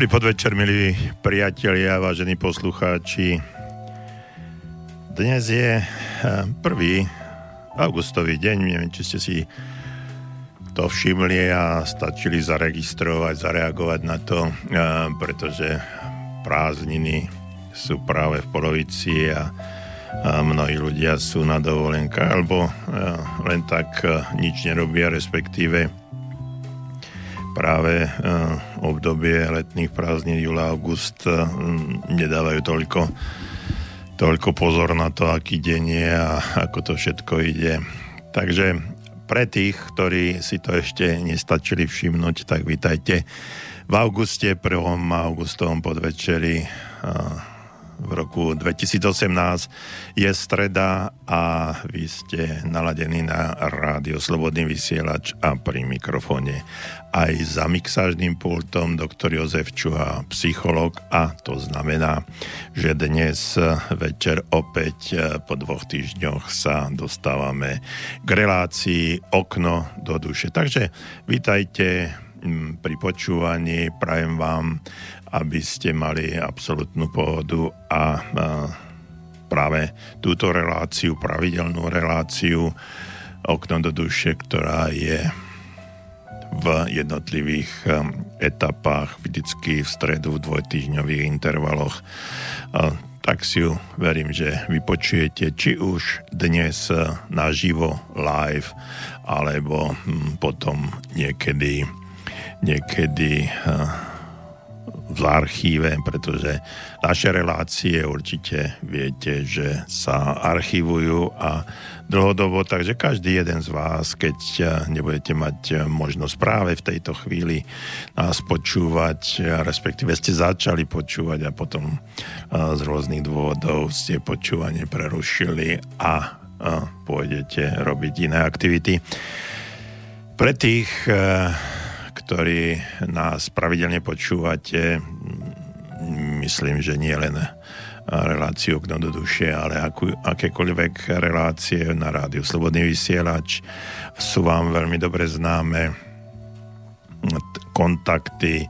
Dobrý podvečer, milí priatelia, vážení poslucháči. Dnes je 1. Eh, augustový deň, neviem, či ste si to všimli a stačili zaregistrovať, zareagovať na to, eh, pretože prázdniny sú práve v polovici a, mnohí ľudia sú na dovolenkách alebo eh, len tak nič nerobia, respektíve práve uh, obdobie letných prázdnin júla, august uh, nedávajú toľko, toľko pozor na to, aký deň je a ako to všetko ide. Takže pre tých, ktorí si to ešte nestačili všimnúť, tak vítajte v auguste, 1. augustovom podvečeri uh, v roku 2018 je streda a vy ste naladení na rádio Slobodný vysielač a pri mikrofóne aj za mixážnym pultom doktor Jozef Čuha, psycholog a to znamená, že dnes večer opäť po dvoch týždňoch sa dostávame k relácii Okno do duše. Takže vítajte mm, pri počúvaní, prajem vám aby ste mali absolútnu pohodu a, práve túto reláciu, pravidelnú reláciu okno do duše, ktorá je v jednotlivých um, etapách, vždycky v stredu v dvojtýždňových intervaloch. Tak si ju verím, že vypočujete či už dnes uh, naživo live, alebo hm, potom niekedy, niekedy uh, v archíve, pretože naše relácie určite viete, že sa archivujú a dlhodobo, takže každý jeden z vás, keď nebudete mať možnosť práve v tejto chvíli nás počúvať, respektíve ste začali počúvať a potom z rôznych dôvodov ste počúvanie prerušili a pôjdete robiť iné aktivity. Pre tých ktorí nás pravidelne počúvate, myslím, že nie len reláciu Okno do duše, ale akú, akékoľvek relácie na rádiu Slobodný vysielač sú vám veľmi dobre známe kontakty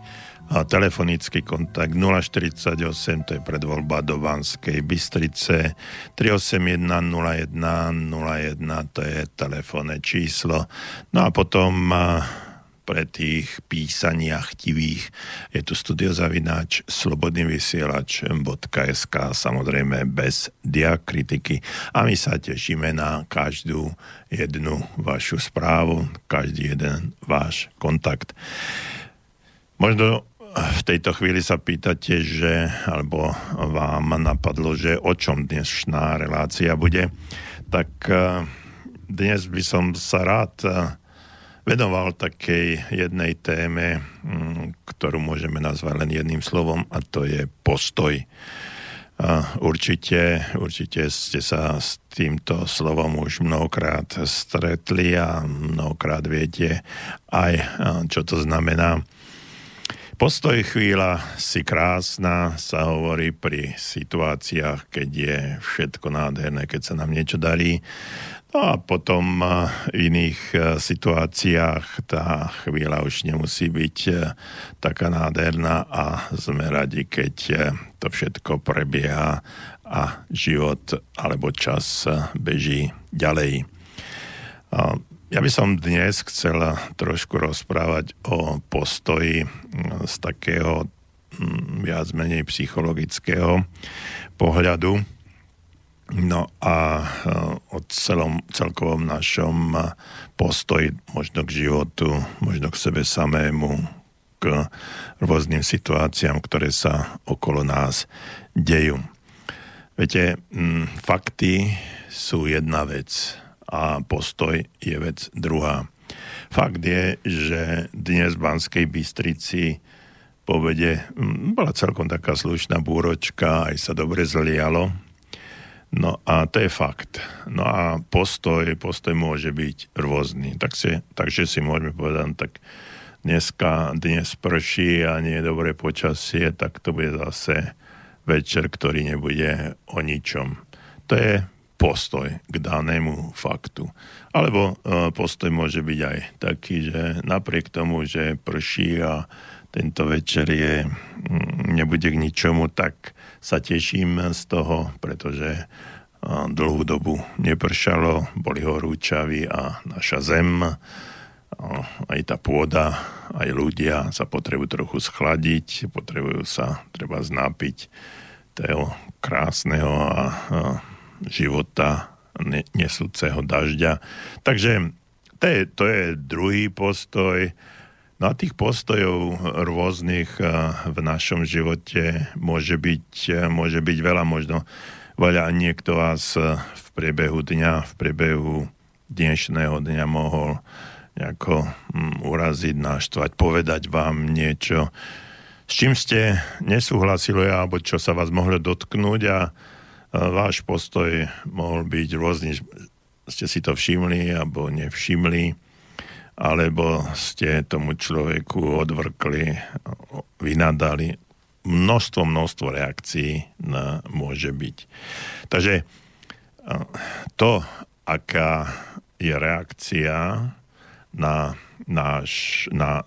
telefonický kontakt 048, to je predvoľba do Banskej Bystrice, 381 01 01, to je telefónne číslo. No a potom pre tých písania chtivých. Je tu studiozavináč slobodnyvysielač.sk samozrejme bez diakritiky a my sa tešíme na každú jednu vašu správu, každý jeden váš kontakt. Možno v tejto chvíli sa pýtate, že, alebo vám napadlo, že o čom dnešná relácia bude, tak eh, dnes by som sa rád eh, venoval takej jednej téme, mm, ktorú môžeme nazvať len jedným slovom a to je postoj. Určite, určite ste sa s týmto slovom už mnohokrát stretli a mnohokrát viete aj, čo to znamená. Postoj chvíľa si krásna, sa hovorí pri situáciách, keď je všetko nádherné, keď sa nám niečo darí. No a potom v iných e, situáciách tá chvíľa už nemusí byť e, taká nádherná a sme radi, keď to všetko prebieha a život alebo čas beží ďalej. Ja by som dnes chcel trošku rozprávať o postoji z takého viac menej psychologického pohľadu No a e, o celom, celkovom našom e, postoji možno k životu, možno k sebe samému, k rôznym situáciám, ktoré sa okolo nás dejú. Viete, fakty sú jedna vec a postoj je vec druhá. Fakt je, že dnes v Banskej Bystrici povede bola celkom taká slušná búročka, aj sa dobre zlialo, No a to je fakt. No a postoj, postoj môže byť rôzny. Tak si, takže si môžeme povedať, no tak dneska, dnes prší a nie je dobré počasie, tak to bude zase večer, ktorý nebude o ničom. To je postoj k danému faktu. Alebo e, postoj môže byť aj taký, že napriek tomu, že prší a tento večer je, mm, nebude k ničomu, tak sa teším z toho, pretože dlhú dobu nepršalo, boli horúčaví a naša zem, aj tá pôda, aj ľudia sa potrebujú trochu schladiť, potrebujú sa treba znápiť toho krásneho a života nesúceho dažďa. Takže to je, to je druhý postoj. No a tých postojov rôznych v našom živote môže byť, môže byť veľa. Možno veľa. Niekto vás v priebehu dňa, v priebehu dnešného dňa mohol nejako hm, uraziť, naštvať, povedať vám niečo, s čím ste nesúhlasili alebo čo sa vás mohlo dotknúť. A váš postoj mohol byť rôzny, ste si to všimli alebo nevšimli, alebo ste tomu človeku odvrkli, vynadali. Množstvo, množstvo reakcií na, môže byť. Takže to, aká je reakcia na, náš, na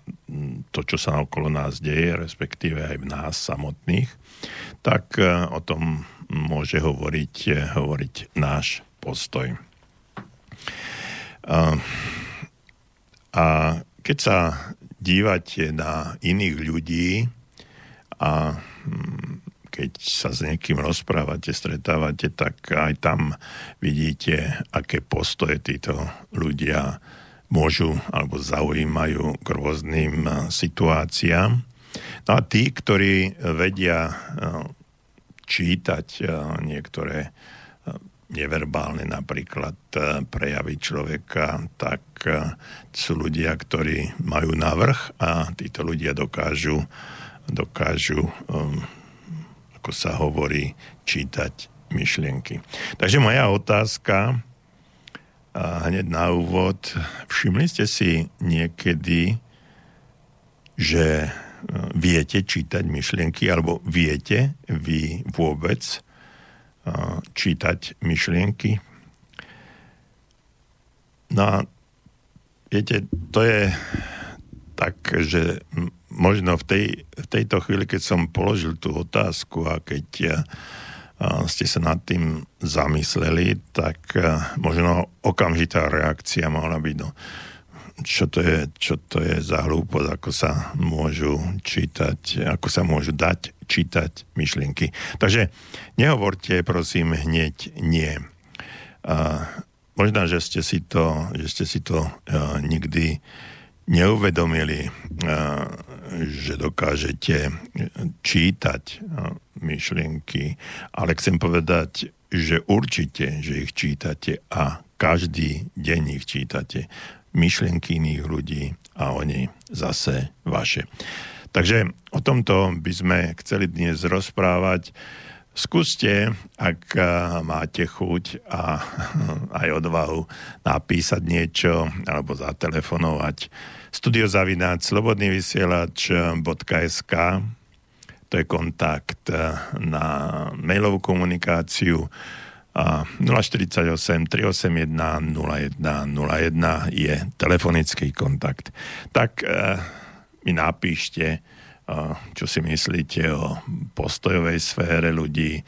to, čo sa okolo nás deje, respektíve aj v nás samotných, tak o tom môže hovoriť, hovoriť náš postoj. A, a keď sa dívate na iných ľudí a hm, keď sa s niekým rozprávate, stretávate, tak aj tam vidíte, aké postoje títo ľudia môžu alebo zaujímajú k rôznym situáciám. No a tí, ktorí vedia čítať niektoré neverbálne napríklad prejavy človeka, tak sú ľudia, ktorí majú navrh a títo ľudia dokážu, dokážu um, ako sa hovorí, čítať myšlienky. Takže moja otázka a hneď na úvod. Všimli ste si niekedy, že e, viete čítať myšlienky, alebo viete vy vôbec čítať myšlienky. No a viete, to je tak, že možno v, tej, v tejto chvíli, keď som položil tú otázku a keď ste sa nad tým zamysleli, tak možno okamžitá reakcia mohla byť, no, čo to je, čo to je za hlúposť, ako sa môžu čítať, ako sa môžu dať čítať myšlienky. Takže nehovorte, prosím, hneď nie. A možno, že ste si to, že ste si to uh, nikdy neuvedomili, uh, že dokážete čítať uh, myšlienky, ale chcem povedať, že určite, že ich čítate a každý deň ich čítate myšlienky iných ľudí a oni zase vaše. Takže o tomto by sme chceli dnes rozprávať. Skúste, ak máte chuť a aj odvahu napísať niečo alebo zatelefonovať studiozavináč slobodnyvysielač.sk to je kontakt na mailovú komunikáciu a 048 381 0101 je telefonický kontakt. Tak e, mi napíšte, čo si myslíte o postojovej sfére ľudí,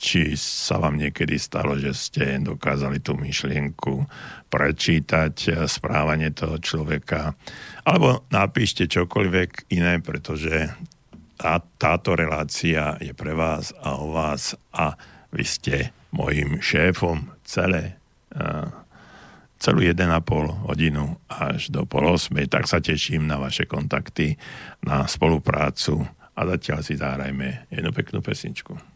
či sa vám niekedy stalo, že ste dokázali tú myšlienku prečítať, e, správanie toho človeka, alebo napíšte čokoľvek iné, pretože tá, táto relácia je pre vás a o vás a vy ste mojim šéfom celé, celú 1,5 hodinu až do pol 8. Tak sa teším na vaše kontakty, na spoluprácu a zatiaľ si zahrajme jednu peknú pesničku.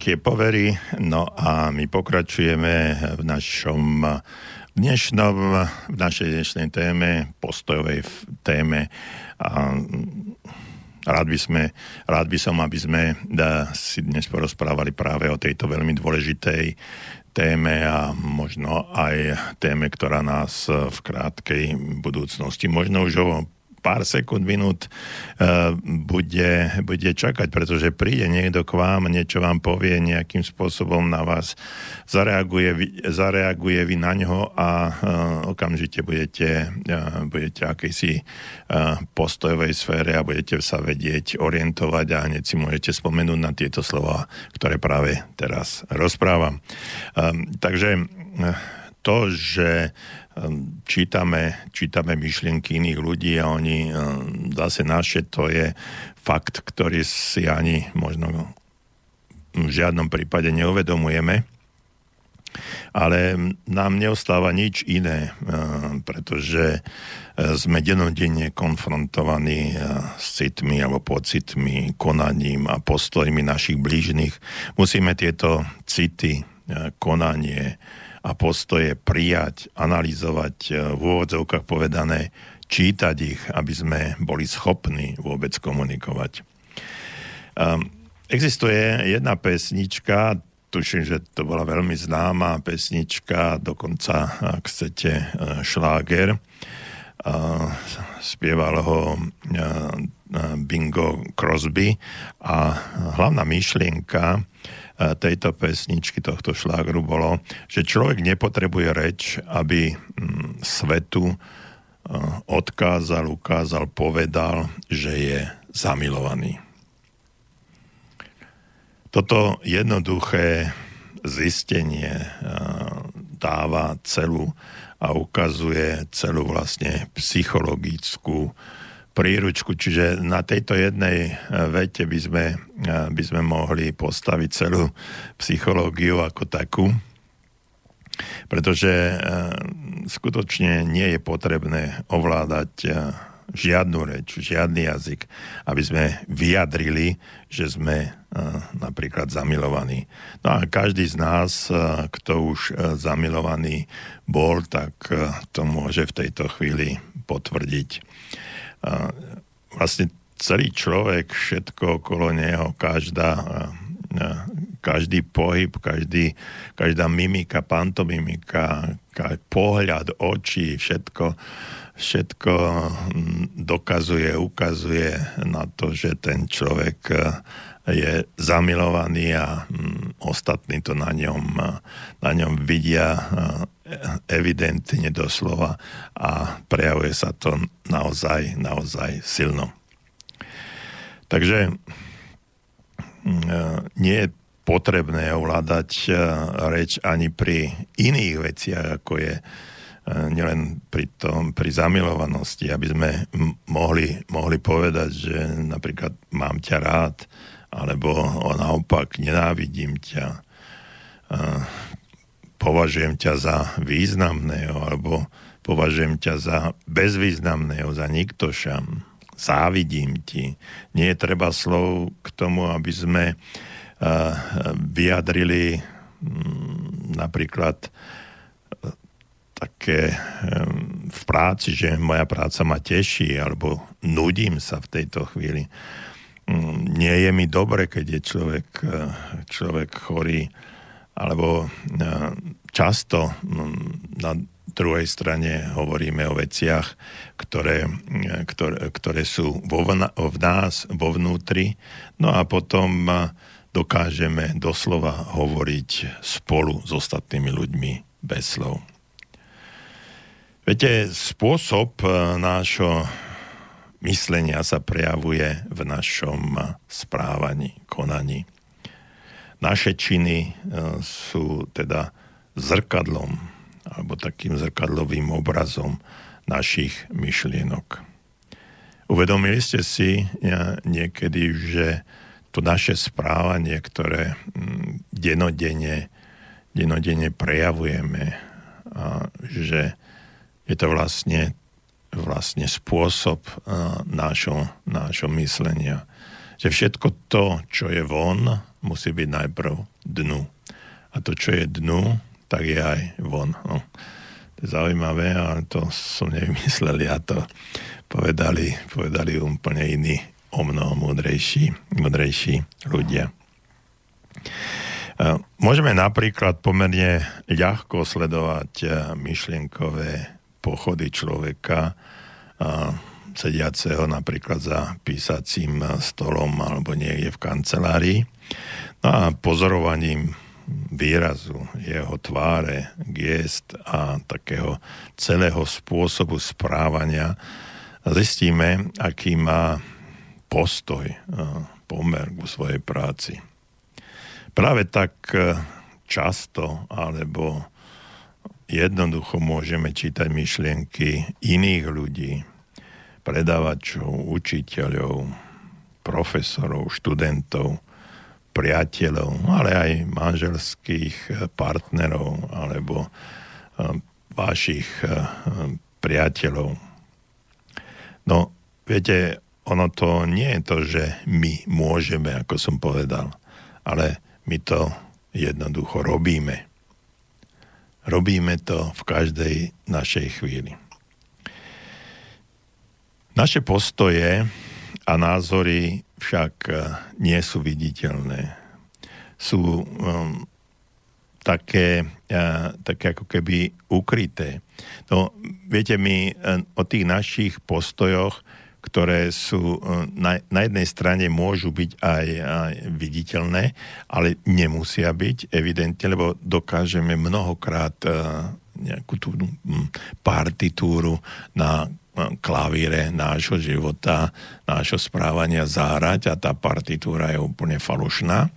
Relikie povery. No a my pokračujeme v našom dnešnom, v našej dnešnej téme, postojovej téme. A rád by, sme, rád by som, aby sme da, si dnes porozprávali práve o tejto veľmi dôležitej téme a možno aj téme, ktorá nás v krátkej budúcnosti, možno už o pár sekúnd, minút uh, bude, bude čakať, pretože príde niekto k vám, niečo vám povie, nejakým spôsobom na vás zareaguje, zareaguje vy na ňo a uh, okamžite budete, uh, budete akejsi uh, postojovej sfére a budete sa vedieť orientovať a hneď si môžete spomenúť na tieto slova, ktoré práve teraz rozprávam. Um, takže to, že Ehm, čítame, čítame myšlienky iných ľudí a oni ehm, zase naše, to je fakt, ktorý si ani možno v žiadnom prípade neuvedomujeme. Ale nám neostáva nič iné, ehm, pretože sme denodenne konfrontovaní s citmi alebo pocitmi, konaním a postojmi našich blížnych. Musíme tieto city, konanie, a postoje prijať, analyzovať, e, v úvodzovkách povedané, čítať ich, aby sme boli schopní vôbec komunikovať. Um, existuje jedna pesnička, tuším, že to bola veľmi známa pesnička, dokonca, ak chcete, e, šláger. Uh, spieval ho uh, Bingo Crosby a hlavná myšlienka tejto pesničky, tohto šlágru bolo, že človek nepotrebuje reč, aby mm, svetu odkázal, ukázal, povedal, že je zamilovaný. Toto jednoduché zistenie dáva celú a ukazuje celú vlastne psychologickú príručku, čiže na tejto jednej e, vete by sme, e, by sme mohli postaviť celú psychológiu ako takú, pretože e, skutočne nie je potrebné ovládať žiadnu reč, žiadny jazyk, aby sme vyjadrili, že sme napríklad zamilovaní. No a každý z nás, kto už zamilovaný bol, tak to môže v tejto chvíli potvrdiť vlastne celý človek, všetko okolo neho, každá, každý pohyb, každý, každá mimika, pantomimika, pohľad, očí, všetko, všetko dokazuje, ukazuje na to, že ten človek je zamilovaný a ostatní to na ňom, na ňom vidia evidentne doslova a prejavuje sa to naozaj, naozaj silno. Takže mm, e, nie je potrebné ovládať e, reč ani pri iných veciach, ako je e, nielen pri, tom, pri zamilovanosti, aby sme mohli, mohli povedať, že napríklad mám ťa rád, alebo naopak nenávidím ťa považujem ťa za významného, alebo považujem ťa za bezvýznamného, za niktoša, závidím ti. Nie je treba slov k tomu, aby sme uh, vyjadrili um, napríklad uh, také um, v práci, že moja práca ma teší, alebo nudím sa v tejto chvíli. Um, nie je mi dobre, keď je človek, človek chorý alebo e, často na druhej strane hovoríme o veciach, ktoré, e, ktoré, ktoré sú vo, v nás, vo vnútri, no a potom e, dokážeme doslova hovoriť spolu s ostatnými ľuďmi bez slov. Viete, spôsob nášho myslenia sa prejavuje v našom správaní, konaní. Naše činy e, sú teda zrkadlom alebo takým zrkadlovým obrazom našich myšlienok. Uvedomili ste si e, niekedy, že to naše správanie, ktoré mm, denodene, denodene prejavujeme, a že je to vlastne, vlastne spôsob nášho, nášho myslenia. Že všetko to, čo je von, musí byť najprv dnu. A to, čo je dnu, tak je aj von. No. To je zaujímavé, ale to som nevymyslel ja, to povedali, povedali úplne iní, o mnoho múdrejší, múdrejší ľudia. Môžeme napríklad pomerne ľahko sledovať myšlienkové pochody človeka, sediaceho napríklad za písacím stolom alebo niekde v kancelárii. No a pozorovaním výrazu, jeho tváre, gest a takého celého spôsobu správania zistíme, aký má postoj, pomer ku svojej práci. Práve tak e, často alebo jednoducho môžeme čítať myšlienky iných ľudí, predávačov, učiteľov, profesorov, študentov, priateľov, ale aj manželských partnerov alebo eh, vašich eh, priateľov. No, viete, ono to nie je to, že my môžeme, ako som povedal, ale my to jednoducho robíme. Robíme to v každej našej chvíli. Naše postoje a názory však eh, nie sú viditeľné. Sú um, také, uh, také ako keby ukryté. No, viete, my uh, o tých našich postojoch, ktoré sú uh, na, na jednej strane môžu byť aj, aj viditeľné, ale nemusia byť evidentne, lebo dokážeme mnohokrát uh, nejakú tú partitúru na klavíre nášho života, nášho správania zahrať a tá partitúra je úplne falošná.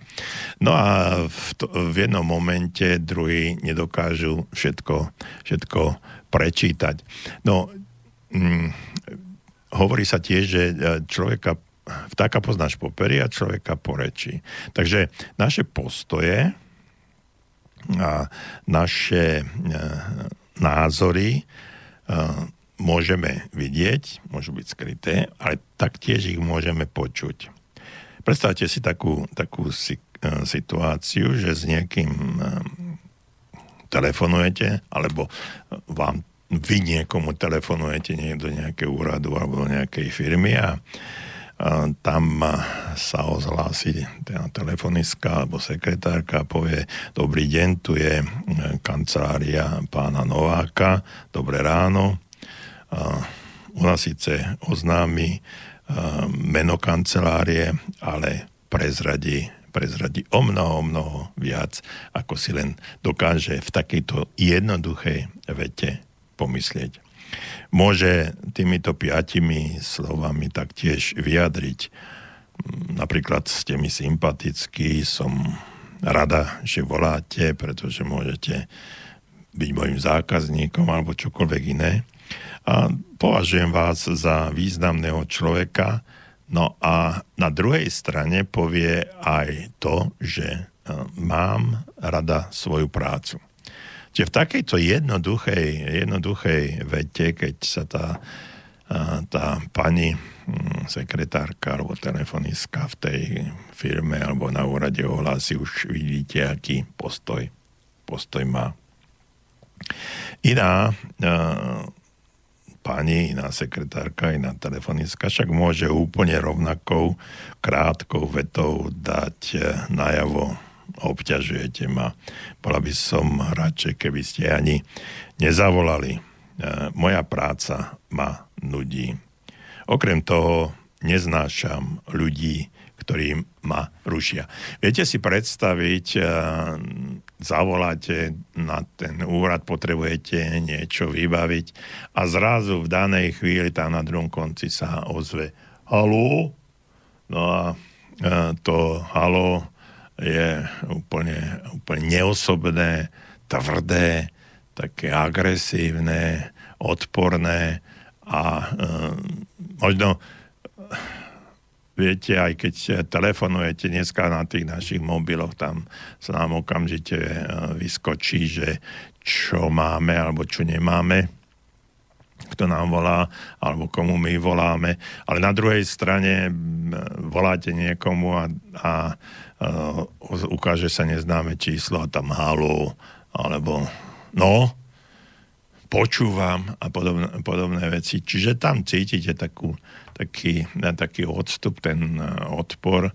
No a v, to, v jednom momente druhý nedokážu všetko, všetko prečítať. No, hm, hovorí sa tiež, že e, človeka vtáka poznáš po peri a človeka po reči. Takže naše postoje a naše e, názory e, môžeme vidieť, môžu byť skryté, ale taktiež ich môžeme počuť. Predstavte si takú, takú uh, situáciu, že s niekým uh, telefonujete, alebo vám vy niekomu telefonujete do nejakého úradu alebo do nejakej firmy a tam sa ozhlási telefonistka alebo sekretárka a povie, dobrý deň, tu je kancelária pána Nováka, dobré ráno, nás síce oznámi meno kancelárie, ale prezradí, prezradí o mnoho, mnoho viac, ako si len dokáže v takejto jednoduchej vete pomyslieť. Môže týmito piatimi slovami taktiež vyjadriť, napríklad ste mi sympatickí, som rada, že voláte, pretože môžete byť mojim zákazníkom alebo čokoľvek iné a považujem vás za významného človeka. No a na druhej strane povie aj to, že e, mám rada svoju prácu. Čiže v takejto jednoduchej, jednoduchej vete, keď sa tá, e, tá pani hm, sekretárka alebo telefonistka v tej firme alebo na úrade ohlási, už vidíte, aký postoj, postoj má. Iná uh, pani, iná sekretárka, iná telefonistka však môže úplne rovnakou krátkou vetou dať eh, najavo obťažujete ma. Bola by som radšej, keby ste ani nezavolali. Eh, moja práca ma nudí. Okrem toho neznášam ľudí, ktorí ma rušia. Viete si predstaviť, eh, zavoláte na ten úrad, potrebujete niečo vybaviť a zrazu v danej chvíli tam na druhom konci sa ozve halo, no a eh, to halo je úplne, úplne neosobné, tvrdé, také agresívne, odporné a e, možno viete, aj keď telefonujete dneska na tých našich mobiloch, tam sa nám okamžite e, vyskočí, že čo máme alebo čo nemáme, kto nám volá alebo komu my voláme. Ale na druhej strane voláte niekomu a, a uh, ukáže sa neznáme číslo a tam halo, alebo no, počúvam a podobné, podobné veci. Čiže tam cítite takú, taký, taký odstup, ten odpor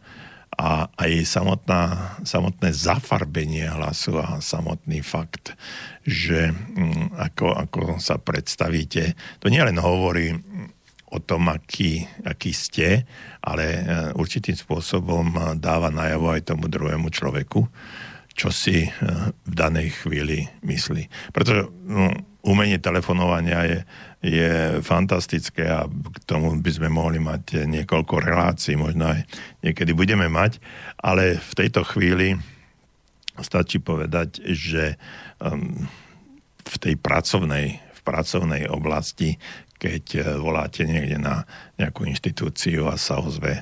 a aj samotná, samotné zafarbenie hlasu a samotný fakt, že mm, ako, ako sa predstavíte, to nielen hovorí o tom, aký, aký ste, ale e, určitým spôsobom dáva najavo aj tomu druhému človeku, čo si e, v danej chvíli myslí. Pretože no, umenie telefonovania je, je fantastické a k tomu by sme mohli mať niekoľko relácií, možno aj niekedy budeme mať, ale v tejto chvíli stačí povedať, že um, v tej pracovnej, v pracovnej oblasti keď e, voláte niekde na nejakú inštitúciu a sa ozve e,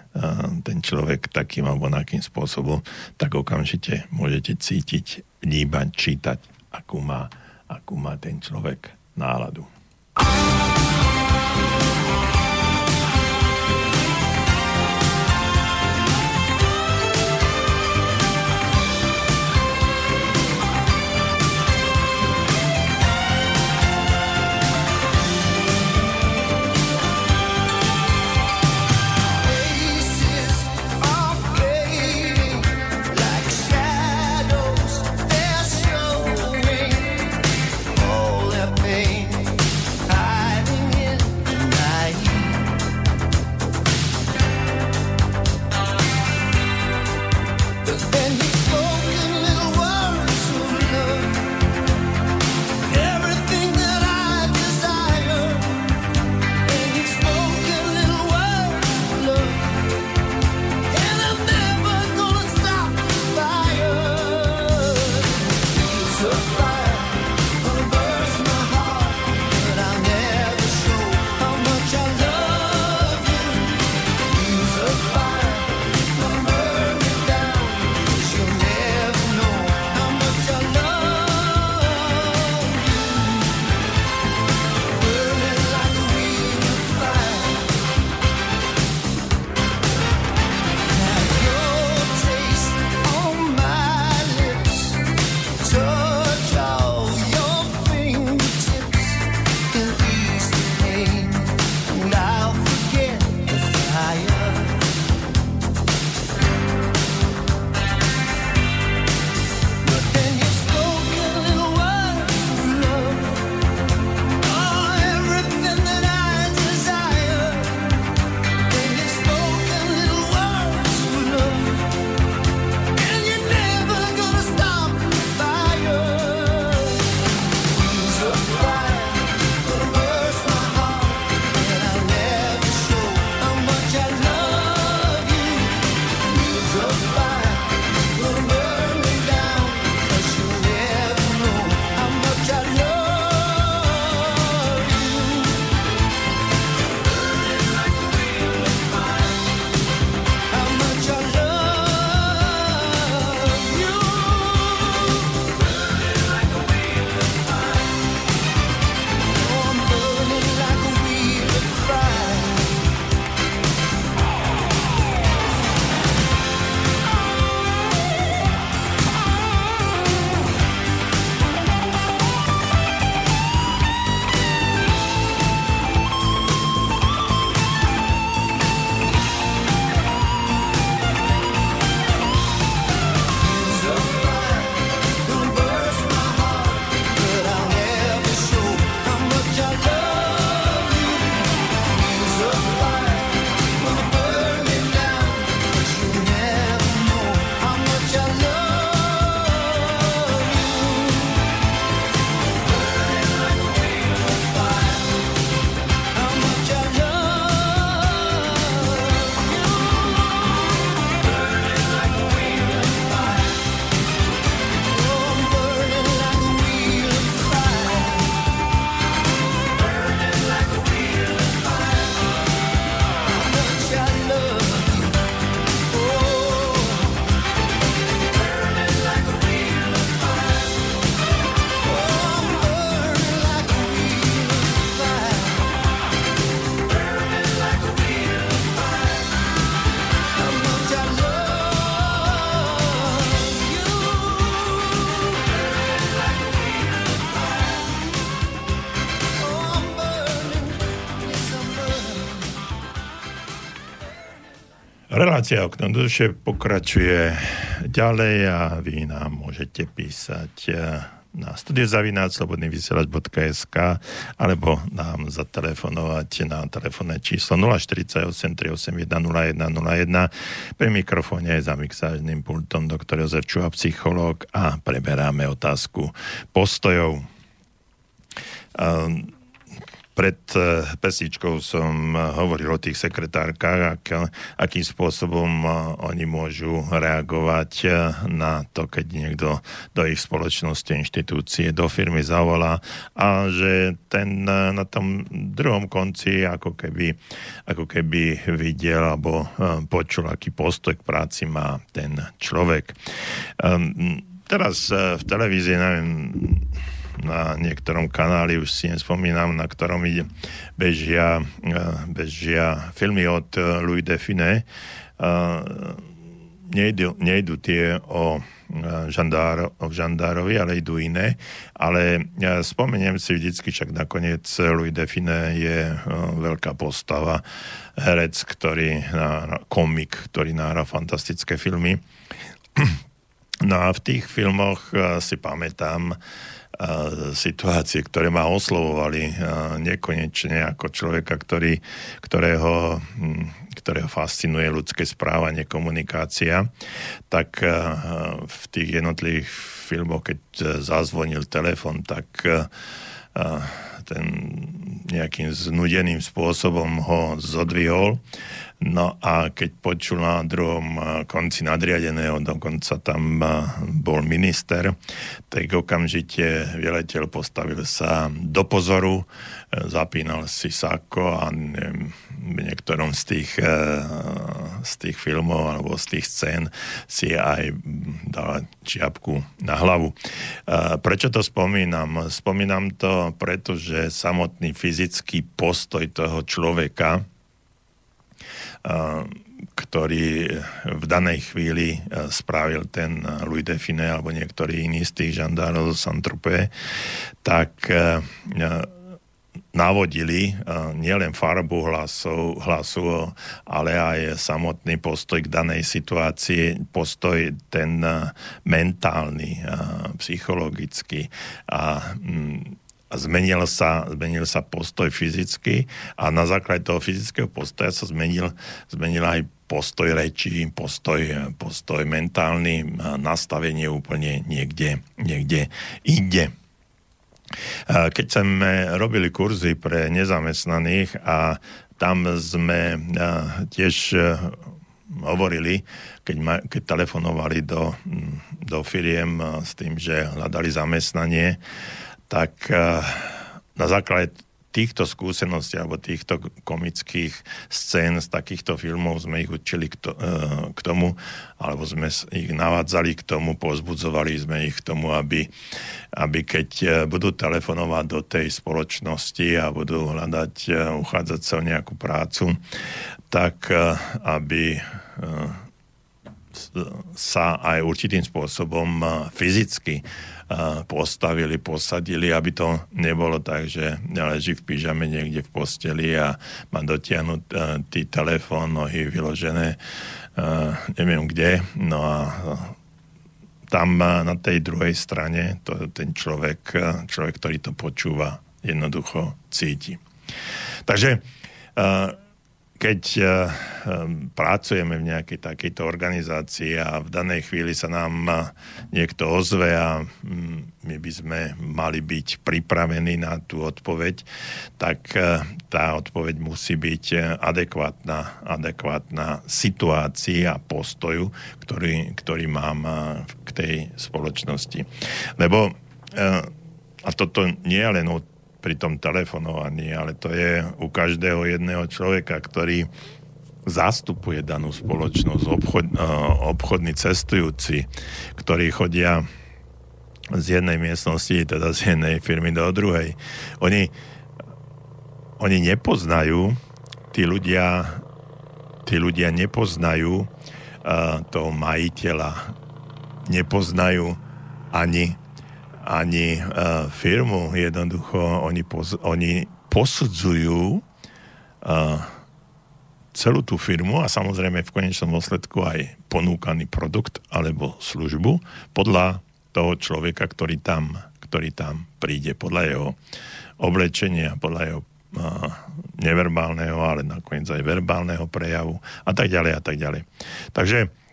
ten človek takým alebo nakým spôsobom, tak okamžite môžete cítiť, vnímať, čítať, akú má, akú má ten človek náladu. Relácia okno duše pokračuje ďalej a vy nám môžete písať na studiozavináčslobodnyvysielač.sk alebo nám zatelefonovať na telefónne číslo 048 381 0101. Pri mikrofóne je za mixážnym pultom doktor Jozef Čuha, psychológ a preberáme otázku postojov. Um, pred eh, pesničkou som eh, hovoril o tých sekretárkach, ak, akým spôsobom eh, oni môžu reagovať na to, keď niekto do ich spoločnosti, inštitúcie, do firmy zavolá a že ten na tom druhom konci ako keby, ako keby videl alebo počul, aký postoj k práci má ten človek. Um, teraz v televízii, neviem, na niektorom kanáli, už si nespomínam, na ktorom ide, bežia, e, bežia filmy od e, Louis Define. E, nejdu, nejdu tie o žandár, o žandárovi, ale idú iné. Ale ja spomeniem si vždycky, však nakoniec Louis Define je veľká postava, herec, ktorý, komik, ktorý náhra fantastické filmy. No a v tých filmoch si pamätám, situácie, ktoré ma oslovovali nekonečne ako človeka, ktorý, ktorého, ktorého fascinuje ľudské správanie, komunikácia, tak v tých jednotlivých filmoch, keď zazvonil telefon, tak ten nejakým znudeným spôsobom ho zodvihol. No a keď počul na druhom eh, konci nadriadeného, dokonca tam eh, bol minister, tak okamžite vyletel, postavil sa do pozoru, eh, zapínal si sako a neviem, v niektorom z tých, z tých filmov alebo z tých scén si aj dala čiapku na hlavu. Prečo to spomínam? Spomínam to, pretože samotný fyzický postoj toho človeka, ktorý v danej chvíli spravil ten Louis Define alebo niektorý iný z tých žandárov z Santrupe, tak navodili nielen farbu hlasu, hlasu, ale aj samotný postoj k danej situácii, postoj ten mentálny, psychologický a mm, a zmenil sa, zmenil sa postoj fyzicky a na základe toho fyzického postoja sa zmenil, zmenil aj postoj reči, postoj, postoj mentálny, nastavenie úplne niekde, niekde inde. Keď sme robili kurzy pre nezamestnaných a tam sme tiež hovorili, keď, ma, keď telefonovali do, do firiem s tým, že hľadali zamestnanie, tak eh, na základe týchto skúseností alebo týchto komických scén z takýchto filmov sme ich učili k, k tomu, alebo sme ich navádzali k tomu, pozbudzovali sme ich k tomu, aby, aby keď eh, budú telefonovať do tej spoločnosti a budú hľadať, uchádzať sa o nejakú prácu, tak aby sa aj určitým spôsobom fyzicky postavili, posadili, aby to nebolo tak, že leží v pyžame niekde v posteli a má dotiahnutý telefón, nohy vyložené neviem kde. No a tam na tej druhej strane to, ten človek, človek, ktorý to počúva, jednoducho cíti. Takže keď uh, pracujeme v nejakej takejto organizácii a v danej chvíli sa nám uh, niekto ozve a um, my by sme mali byť pripravení na tú odpoveď, tak tá odpoveď musí byť adekvátna, adekvátna situácii a postoju, ktorý, ktorý mám k tej spoločnosti. Lebo a toto nie je len o pri tom telefonovaní, ale to je u každého jedného človeka, ktorý zastupuje danú spoločnosť, obchod, eh, obchodní cestujúci, ktorí chodia z jednej miestnosti, teda z jednej firmy do druhej. Oni, oni nepoznajú, tí ľudia, tí ľudia nepoznajú uh, toho majiteľa, nepoznajú ani ani uh, firmu. Jednoducho oni, pos, oni posudzujú uh, celú tú firmu a samozrejme v konečnom dôsledku aj ponúkaný produkt alebo službu podľa toho človeka, ktorý tam, ktorý tam príde, podľa jeho oblečenia, podľa jeho uh, neverbálneho, ale nakoniec aj verbálneho prejavu a tak ďalej a tak ďalej. Takže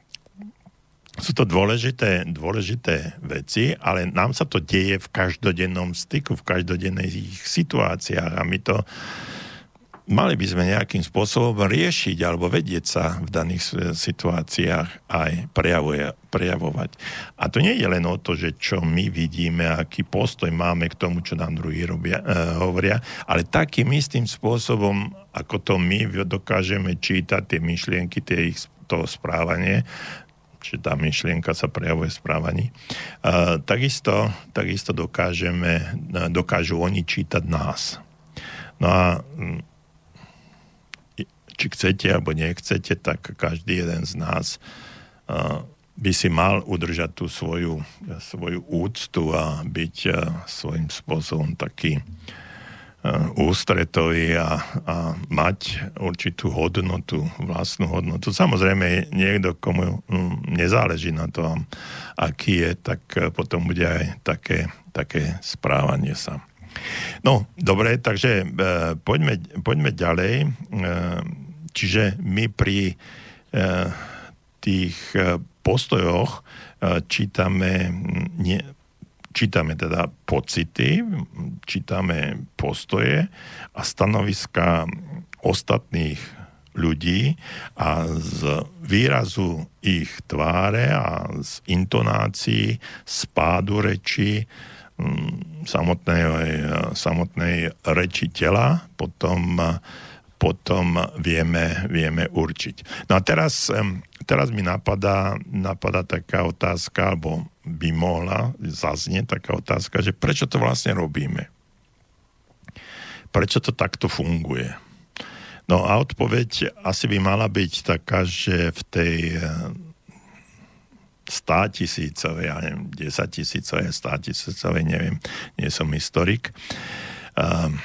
sú to dôležité, dôležité veci, ale nám sa to deje v každodennom styku, v každodenných situáciách a my to mali by sme nejakým spôsobom riešiť alebo vedieť sa v daných situáciách aj prejavuje, prejavovať. A to nie je len o to, že čo my vidíme, aký postoj máme k tomu, čo nám druhý robia, uh, hovoria, ale takým istým spôsobom, ako to my dokážeme čítať tie myšlienky, tie ich to správanie, či tá myšlienka sa prejavuje v správaní. Uh, takisto, takisto dokážeme, dokážu oni čítať nás. No a či chcete alebo nechcete, tak každý jeden z nás by si mal udržať tú svoju, svoju úctu a byť svojím spôsobom taký ústretový a, a mať určitú hodnotu, vlastnú hodnotu. Samozrejme, niekto, komu hm, nezáleží na tom, aký je, tak potom bude aj také, také správanie sa. No, dobre, takže e, poďme, poďme ďalej. E, Čiže my pri eh, tých eh, postojoch eh, čítame, nie, čítame teda pocity, čítame postoje a stanoviska ostatných ľudí a z výrazu ich tváre a z intonácií, spádu reči, mm, samotnej, samotnej reči tela, potom potom vieme, vieme určiť. No a teraz, teraz mi napadá, napadá taká otázka, alebo by mohla zaznieť taká otázka, že prečo to vlastne robíme? Prečo to takto funguje? No a odpoveď asi by mala byť taká, že v tej 100 tisícovej, ja neviem, 10 tisícovej, 100 tisícovej, neviem, nie som historik, um,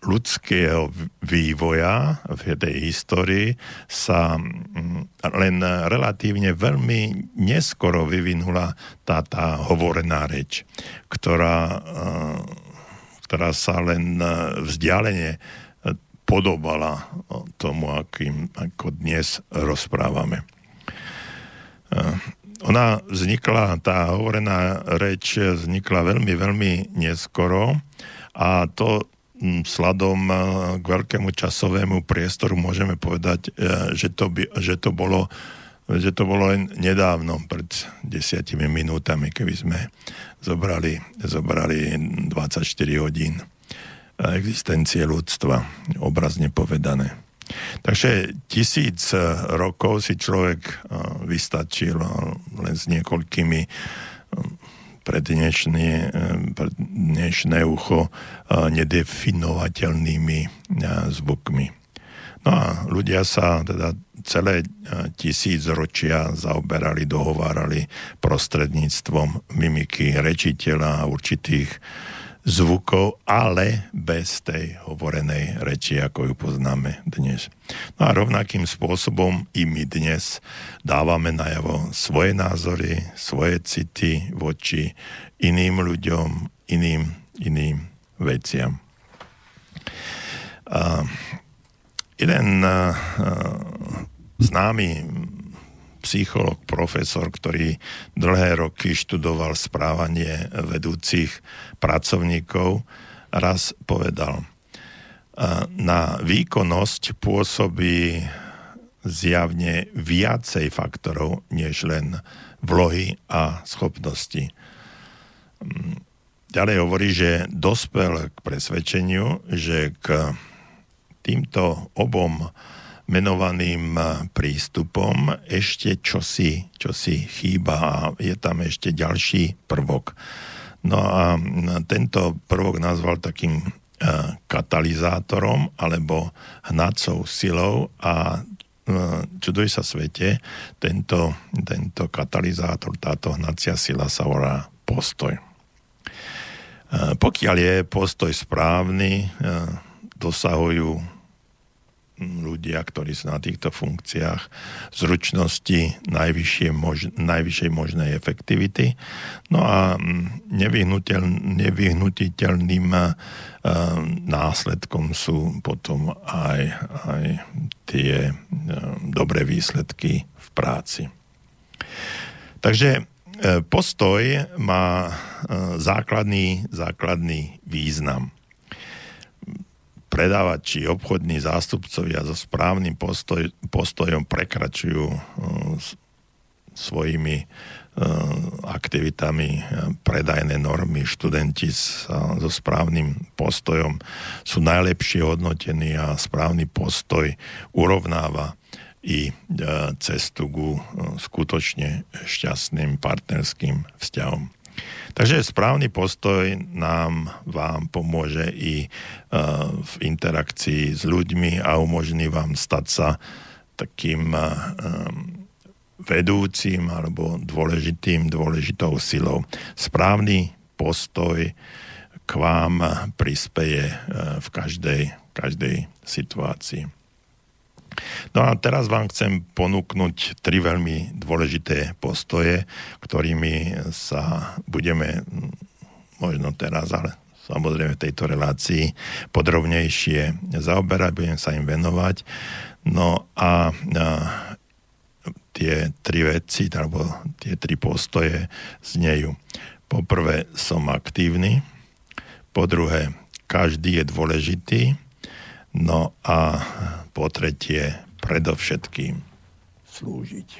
ľudského vývoja v tej histórii sa mm, len relatívne veľmi neskoro vyvinula tá, tá hovorená reč, ktorá, eh, ktorá sa len eh, vzdialene eh, podobala tomu, akým, ako dnes rozprávame. Ona vznikla, tá hovorená reč vznikla veľmi, veľmi neskoro a to sladom k veľkému časovému priestoru môžeme povedať, e, že to, by, že to bolo že to bolo len nedávno, pred desiatimi minútami, keby sme zobrali, zobrali 24 hodín existencie ľudstva, obrazne povedané. Takže tisíc rokov si človek e, vystačil len s niekoľkými pre dnešné, eh, pre dnešné ucho eh, nedefinovateľnými eh, zvukmi. No a ľudia sa teda celé tisíc ročia zaoberali, dohovárali prostredníctvom mimiky rečiteľa a určitých zvukov, ale bez tej hovorenej reči, ako ju poznáme dnes. No a rovnakým spôsobom i my dnes dávame najavo svoje názory, svoje city voči iným ľuďom, iným, iným veciam. Uh, jeden známy psycholog, profesor, ktorý dlhé roky študoval správanie vedúcich pracovníkov, raz povedal, na výkonnosť pôsobí zjavne viacej faktorov, než len vlohy a schopnosti. Ďalej hovorí, že dospel k presvedčeniu, že k týmto obom menovaným eh, prístupom ešte čosi, čosi chýba a je tam ešte ďalší prvok. No a tento prvok nazval takým eh, katalizátorom alebo hnacou silou a eh, čuduj sa svete, tento, tento katalizátor, táto hnacia sila sa volá postoj. Pokiaľ je postoj správny, dosahujú ľudia, ktorí sú na týchto funkciách, zručnosti najvyššie mož, najvyššej možnej efektivity. No a nevyhnutel, nevyhnutiteľným uh, následkom sú potom aj, aj tie uh, dobré výsledky v práci. Takže postoj má základný, základný význam predávači, obchodní zástupcovia so správnym postoj, postojom prekračujú uh, svojimi uh, aktivitami uh, predajné normy. Študenti so správnym postojom sú najlepšie hodnotení a správny postoj urovnáva i cestu ku skutočne šťastným partnerským vzťahom. Takže správny postoj nám vám pomôže i e, v interakcii s ľuďmi a umožní vám stať sa takým e, vedúcim alebo dôležitým, dôležitou silou. Správny postoj k vám prispeje e, v každej, každej situácii. No a teraz vám chcem ponúknuť tri veľmi dôležité postoje, ktorými sa budeme hm, možno teraz, ale samozrejme v tejto relácii podrobnejšie zaoberať, budem sa im venovať. No a, a tie tri veci, alebo tie tri postoje znejú. Poprvé, som aktívny. Po druhé, každý je dôležitý. No a po tretie, predovšetkým slúžiť.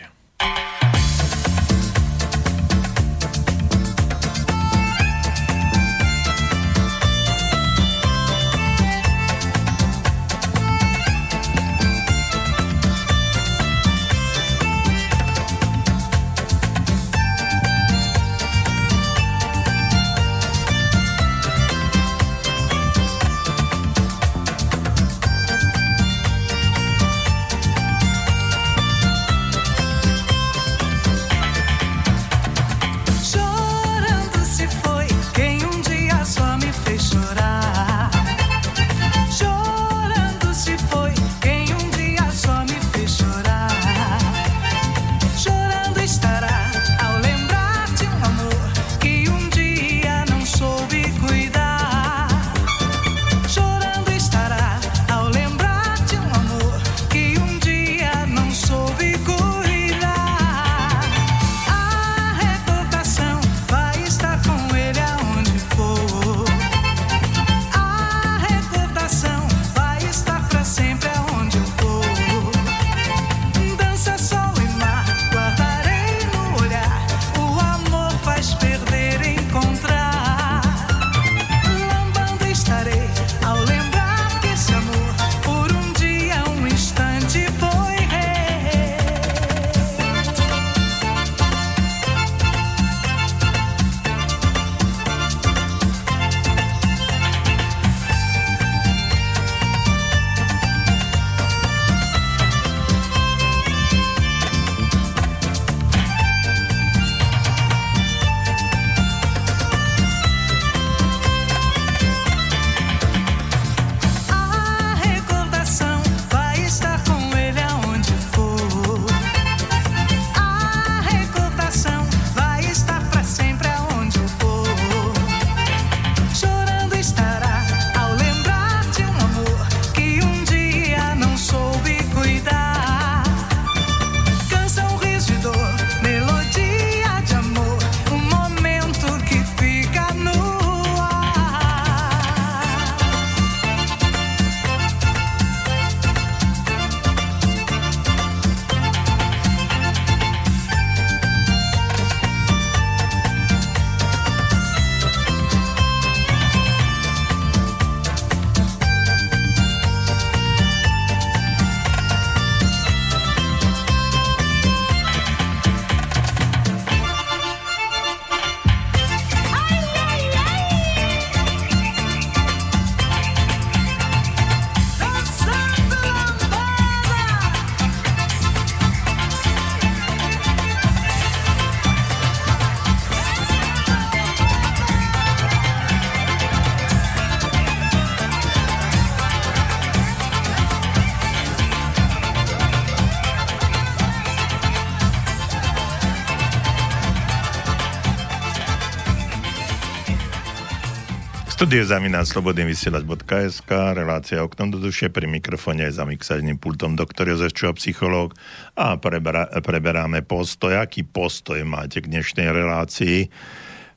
Studio zamína slobodnyvysielač.sk, relácia oknom do duše, pri mikrofóne aj za mixažným pultom doktor Jozef Čuha, psychológ a preberá, preberáme postoj. Aký postoj máte k dnešnej relácii?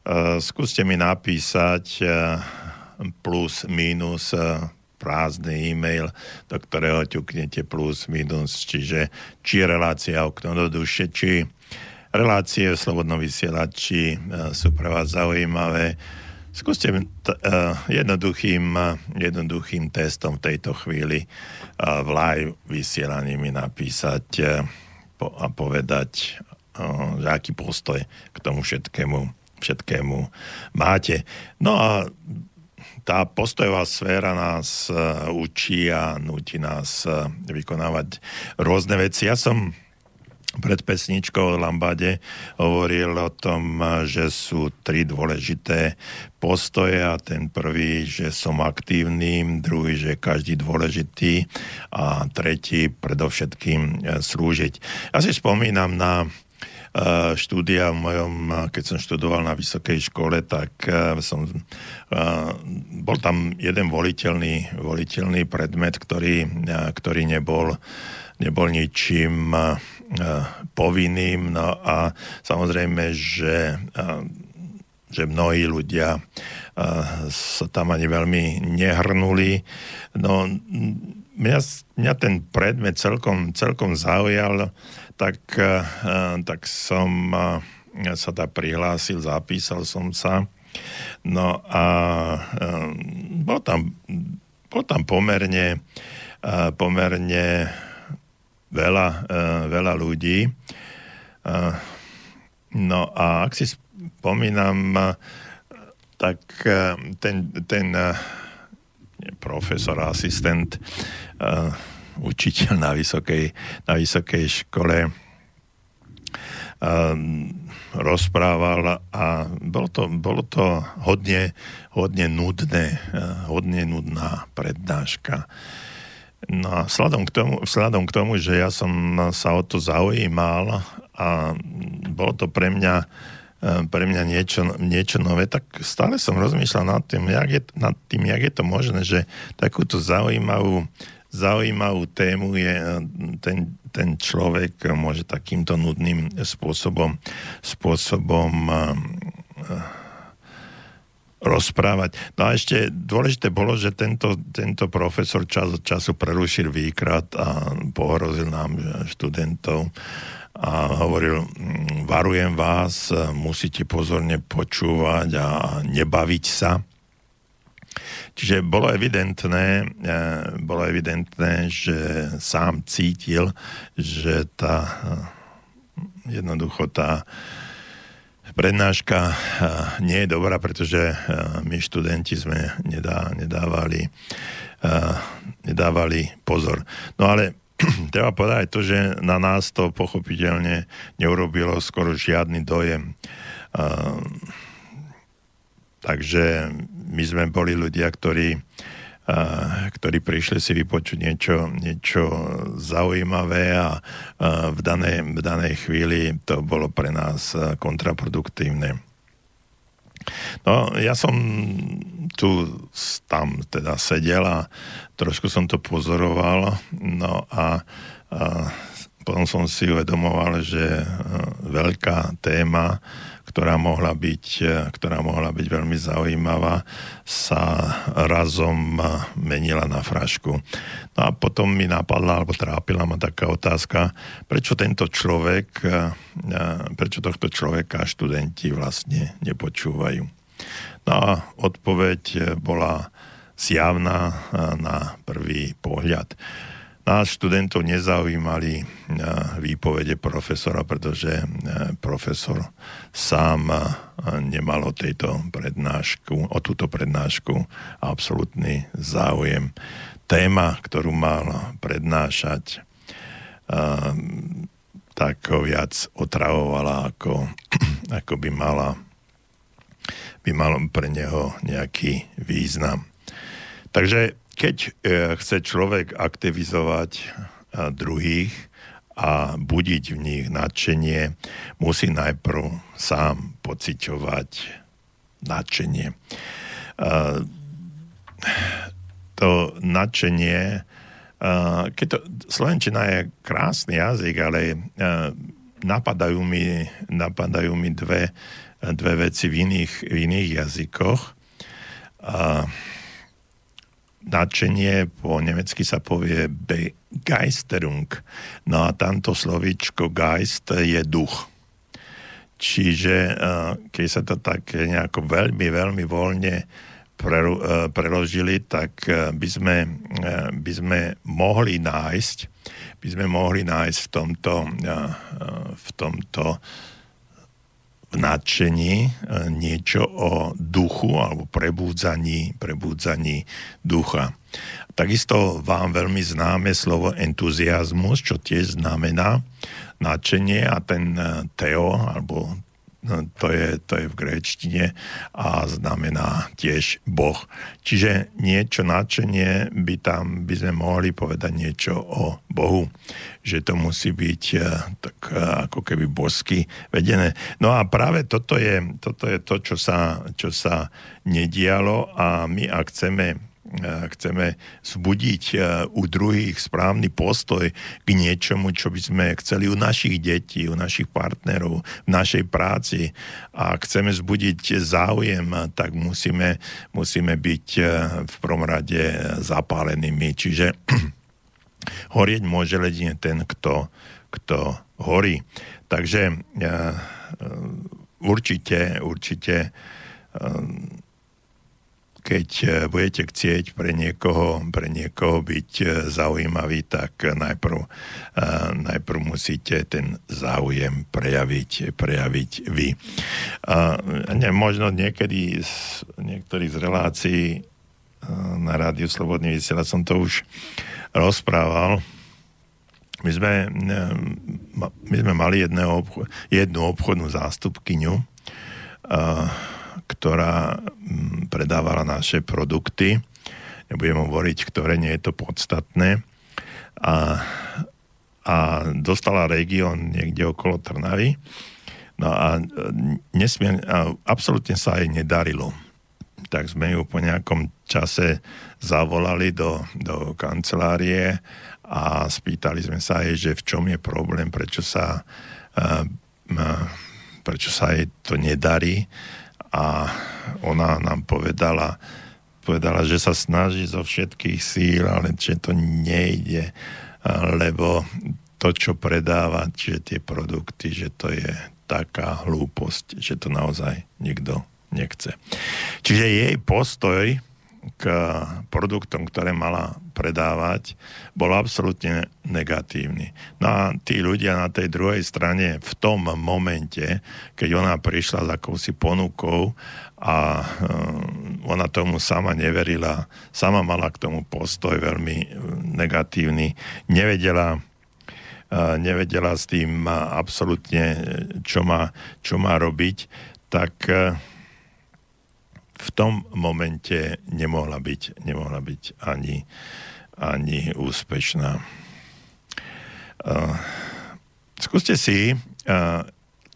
Uh, skúste mi napísať uh, plus, minus uh, prázdny e-mail, do ktorého ťuknete plus, minus, čiže či relácia okno do duše, či relácie v Slobodnom vysielači sú pre vás zaujímavé Skúste t- uh, jednoduchým, jednoduchým testom v tejto chvíli uh, v live vysielaní mi napísať uh, po, a povedať, uh, aký postoj k tomu všetkému, všetkému máte. No a tá postojová sféra nás uh, učí a nutí nás uh, vykonávať rôzne veci. Ja som pred pesničkou o Lambade hovoril o tom, že sú tri dôležité postoje a ten prvý, že som aktívny, druhý, že každý dôležitý a tretí, predovšetkým e, slúžiť. Ja si spomínam na e, štúdia v mojom, keď som študoval na vysokej škole, tak e, som, bol tam jeden voliteľný, voliteľný predmet, ktorý, ktorý nebol, nebol ničím povinným, no a samozrejme, že že mnohí ľudia sa tam ani veľmi nehrnuli. No, mňa, mňa ten predmet celkom, celkom zaujal, tak, tak som sa tam prihlásil, zapísal som sa. No a bol tam, bol tam pomerne, pomerne veľa, veľa ľudí. No a ak si spomínam, tak eh, ten, ten profesor, asistent, učiteľ na vysokej, na vysokej škole rozprával a bolo to, bolo to hodne, hodne nudné, hodne nudná prednáška. No a vzhľadom k, tomu, vzhľadom k tomu, že ja som sa o to zaujímal a bolo to pre mňa Eh, pre mňa niečo, niečo nové, tak stále som rozmýšľal nad tým, jak je, nad tým, jak je to možné, že takúto zaujímavú, zaujímavú tému je eh, ten, ten človek môže takýmto nudným spôsobom, spôsobom uh, rozprávať. No a ešte dôležité bolo, že tento, tento profesor čas od času prerušil výkrat a pohrozil nám študentov a hovoril, mm, varujem vás, musíte pozorne počúvať a nebaviť sa. Čiže bolo evidentné, e, bolo evidentné, že sám cítil, že tá e, jednoducho tá prednáška e, nie je dobrá, pretože my študenti sme nedá, nedávali, nedávali pozor. No ale treba povedať to, že na nás to pochopiteľne neurobilo skoro žiadny dojem. Takže my sme boli ľudia, ktorí, ktorí prišli si vypočuť niečo, niečo zaujímavé a v, danej, v danej chvíli to bolo pre nás kontraproduktívne. No, ja som tu tam teda sedel a trošku som to pozoroval, no a, a potom som si uvedomoval, že veľká téma, ktorá mohla byť, ktorá mohla byť veľmi zaujímavá, sa razom menila na frašku. No a potom mi napadla, alebo trápila ma taká otázka, prečo tento človek, prečo tohto človeka študenti vlastne nepočúvajú. No a odpoveď bola zjavná na prvý pohľad. Nás študentov nezaujímali výpovede profesora, pretože profesor sám nemal o tejto prednášku, o túto prednášku absolútny záujem. Téma, ktorú mal prednášať, tak ho viac otravovala, ako, ako by mala by mal pre neho nejaký význam. Takže keď e, chce človek aktivizovať e, druhých a budiť v nich nadšenie, musí najprv sám pociťovať nadšenie. to nadšenie, keď to, Slovenčina je krásny jazyk, ale napadajú mi, napadajú mi dve, dve veci v iných, v iných jazykoch. Nadšenie po nemecky sa povie Begeisterung. No a tamto slovičko Geist je duch. Čiže keď sa to tak nejako veľmi, veľmi voľne preložili, tak by sme, by sme mohli nájsť by sme mohli nájsť v tomto, v tomto nadšení niečo o duchu alebo prebúdzaní, prebúdzaní ducha. Takisto vám veľmi známe slovo entuziasmus, čo tiež znamená nadšenie a ten teo alebo to je, to je v gréčtine a znamená tiež Boh. Čiže niečo nadšenie by tam, by sme mohli povedať niečo o Bohu. Že to musí byť eh, tak eh, ako keby bosky vedené. No a práve toto je, toto je to, čo sa, čo sa nedialo a my ak chceme chceme zbudiť u druhých správny postoj k niečomu, čo by sme chceli u našich detí, u našich partnerov, v našej práci a chceme zbudiť záujem, tak musíme, musíme byť v prvom rade zapálenými. Čiže horieť môže ledine ten, kto, kto horí. Takže určite, určite keď e, budete chcieť pre niekoho, pre niekoho byť e, zaujímavý, tak najprv, e, najprv musíte ten záujem prejaviť, prejaviť vy. A ne, možno niekedy z, niektorých z relácií na rádiu Slobodný vysiela som to už rozprával. My sme, my sme mali jedného, jednu obchodnú zástupkyňu, ktorá mm, predávala naše produkty. Nebudem hovoriť, ktoré nie je to podstatné. A, a dostala región niekde okolo Trnavy. No a, nesmie, a absolútne sa jej nedarilo. Tak sme ju po nejakom čase zavolali do, do kancelárie a spýtali sme sa jej, že v čom je problém, prečo sa, a, prečo sa jej to nedarí a ona nám povedala, povedala, že sa snaží zo všetkých síl, ale že to nejde, lebo to, čo predáva, čiže tie produkty, že to je taká hlúposť, že to naozaj nikto nechce. Čiže jej postoj k produktom, ktoré mala predávať, bol absolútne negatívny. No a tí ľudia na tej druhej strane v tom momente, keď ona prišla s akousi ponukou a uh, ona tomu sama neverila, sama mala k tomu postoj veľmi uh, negatívny, nevedela uh, nevedela s tým absolútne, čo má, čo má robiť, tak v tom momente nemohla byť, nemohla byť ani, ani úspešná. Uh, skúste si uh,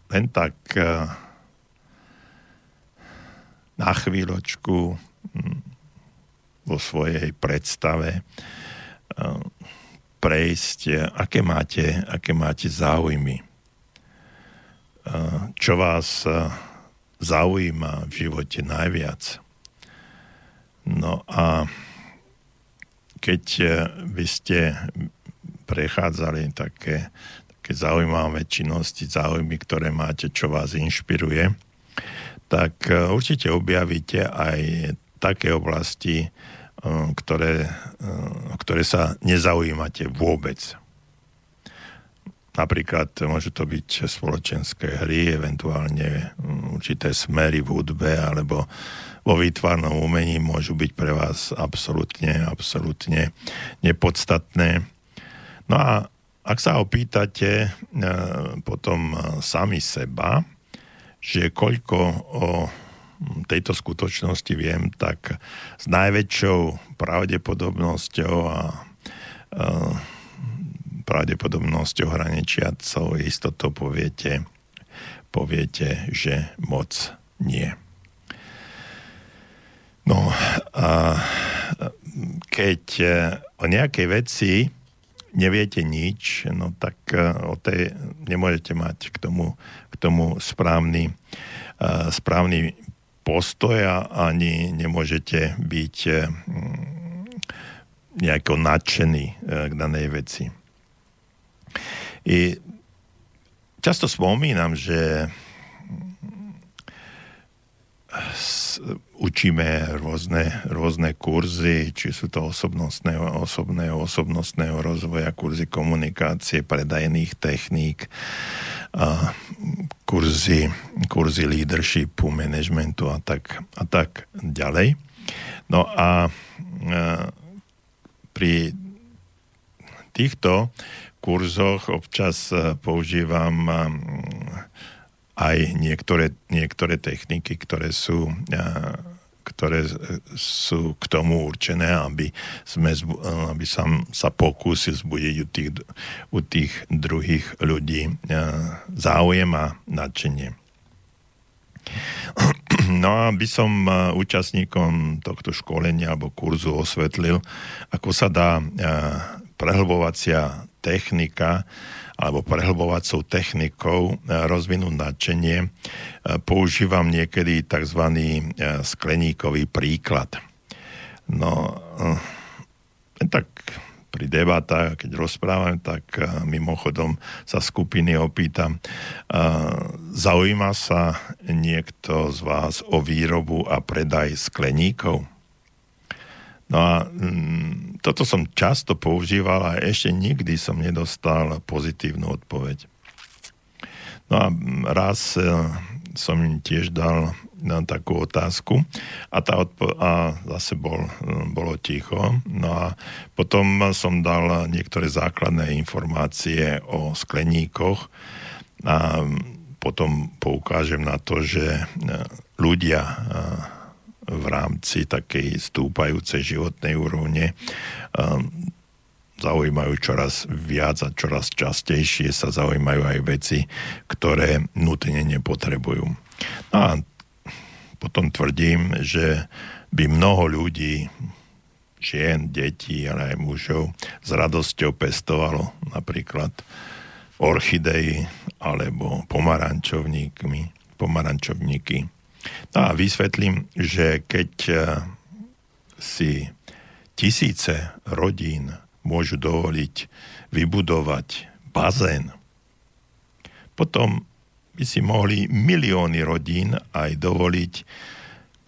len tak uh, na chvíľočku um, vo svojej predstave uh, prejsť, aké máte, aké máte záujmy. Uh, čo vás uh, zaujíma v živote najviac. No a keď eh, by ste prechádzali také, také zaujímavé činnosti, záujmy, ktoré máte, čo vás inšpiruje, tak eh, určite objavíte aj také oblasti, eh, ktoré, ktoré sa nezaujímate vôbec. Napríklad môžu to byť spoločenské hry, eventuálne mm, určité smery v hudbe alebo vo výtvarnom umení môžu byť pre vás absolútne, absolútne nepodstatné. No a ak sa opýtate e, potom sami seba, že koľko o tejto skutočnosti viem, tak s najväčšou pravdepodobnosťou a e, pravdepodobnosťou hraničiacou istotou poviete, poviete, že moc nie. No a keď o nejakej veci neviete nič, no tak o tej nemôžete mať k tomu, k tomu správny, správny postoj a ani nemôžete byť nejako nadšený k danej veci. I často spomínam, že učíme rôzne, rôzne kurzy, či sú to osobnostného, osobného, osobnostného rozvoja, kurzy komunikácie, predajných techník, a kurzy, kurzy leadershipu, managementu a tak, a tak ďalej. No a, a pri týchto kurzoch občas používam aj niektoré, niektoré techniky, ktoré sú, ktoré sú k tomu určené, aby, sme, aby som sa pokúsil zbudiť u tých, u tých druhých ľudí záujem a nadšenie. No aby som účastníkom tohto školenia alebo kurzu osvetlil, ako sa dá prehlbovacia technika alebo prehlbovacou technikou e, rozvinúť nadšenie, e, používam niekedy tzv. E, skleníkový príklad. No, tak pri debatách, keď rozprávam, tak mimochodom sa skupiny opýtam, zaujíma sa niekto z vás o výrobu a predaj skleníkov? No a mm, toto som často používal a ešte nikdy som nedostal pozitívnu odpoveď. No a mm, raz e, som im tiež dal na takú otázku a, tá odpo- a zase bol, e, bolo ticho. No a potom som dal niektoré základné informácie o skleníkoch a mm, potom poukážem na to, že e, ľudia v rámci takej stúpajúcej životnej úrovne um, zaujímajú čoraz viac a čoraz častejšie sa zaujímajú aj veci, ktoré nutne nepotrebujú. No a potom tvrdím, že by mnoho ľudí, žien, detí, ale aj mužov s radosťou pestovalo napríklad orchidei alebo pomarančovníkmi, pomarančovníky No a vysvetlím, že keď eh, si tisíce rodín môžu dovoliť vybudovať bazén, potom by si mohli milióny rodín aj dovoliť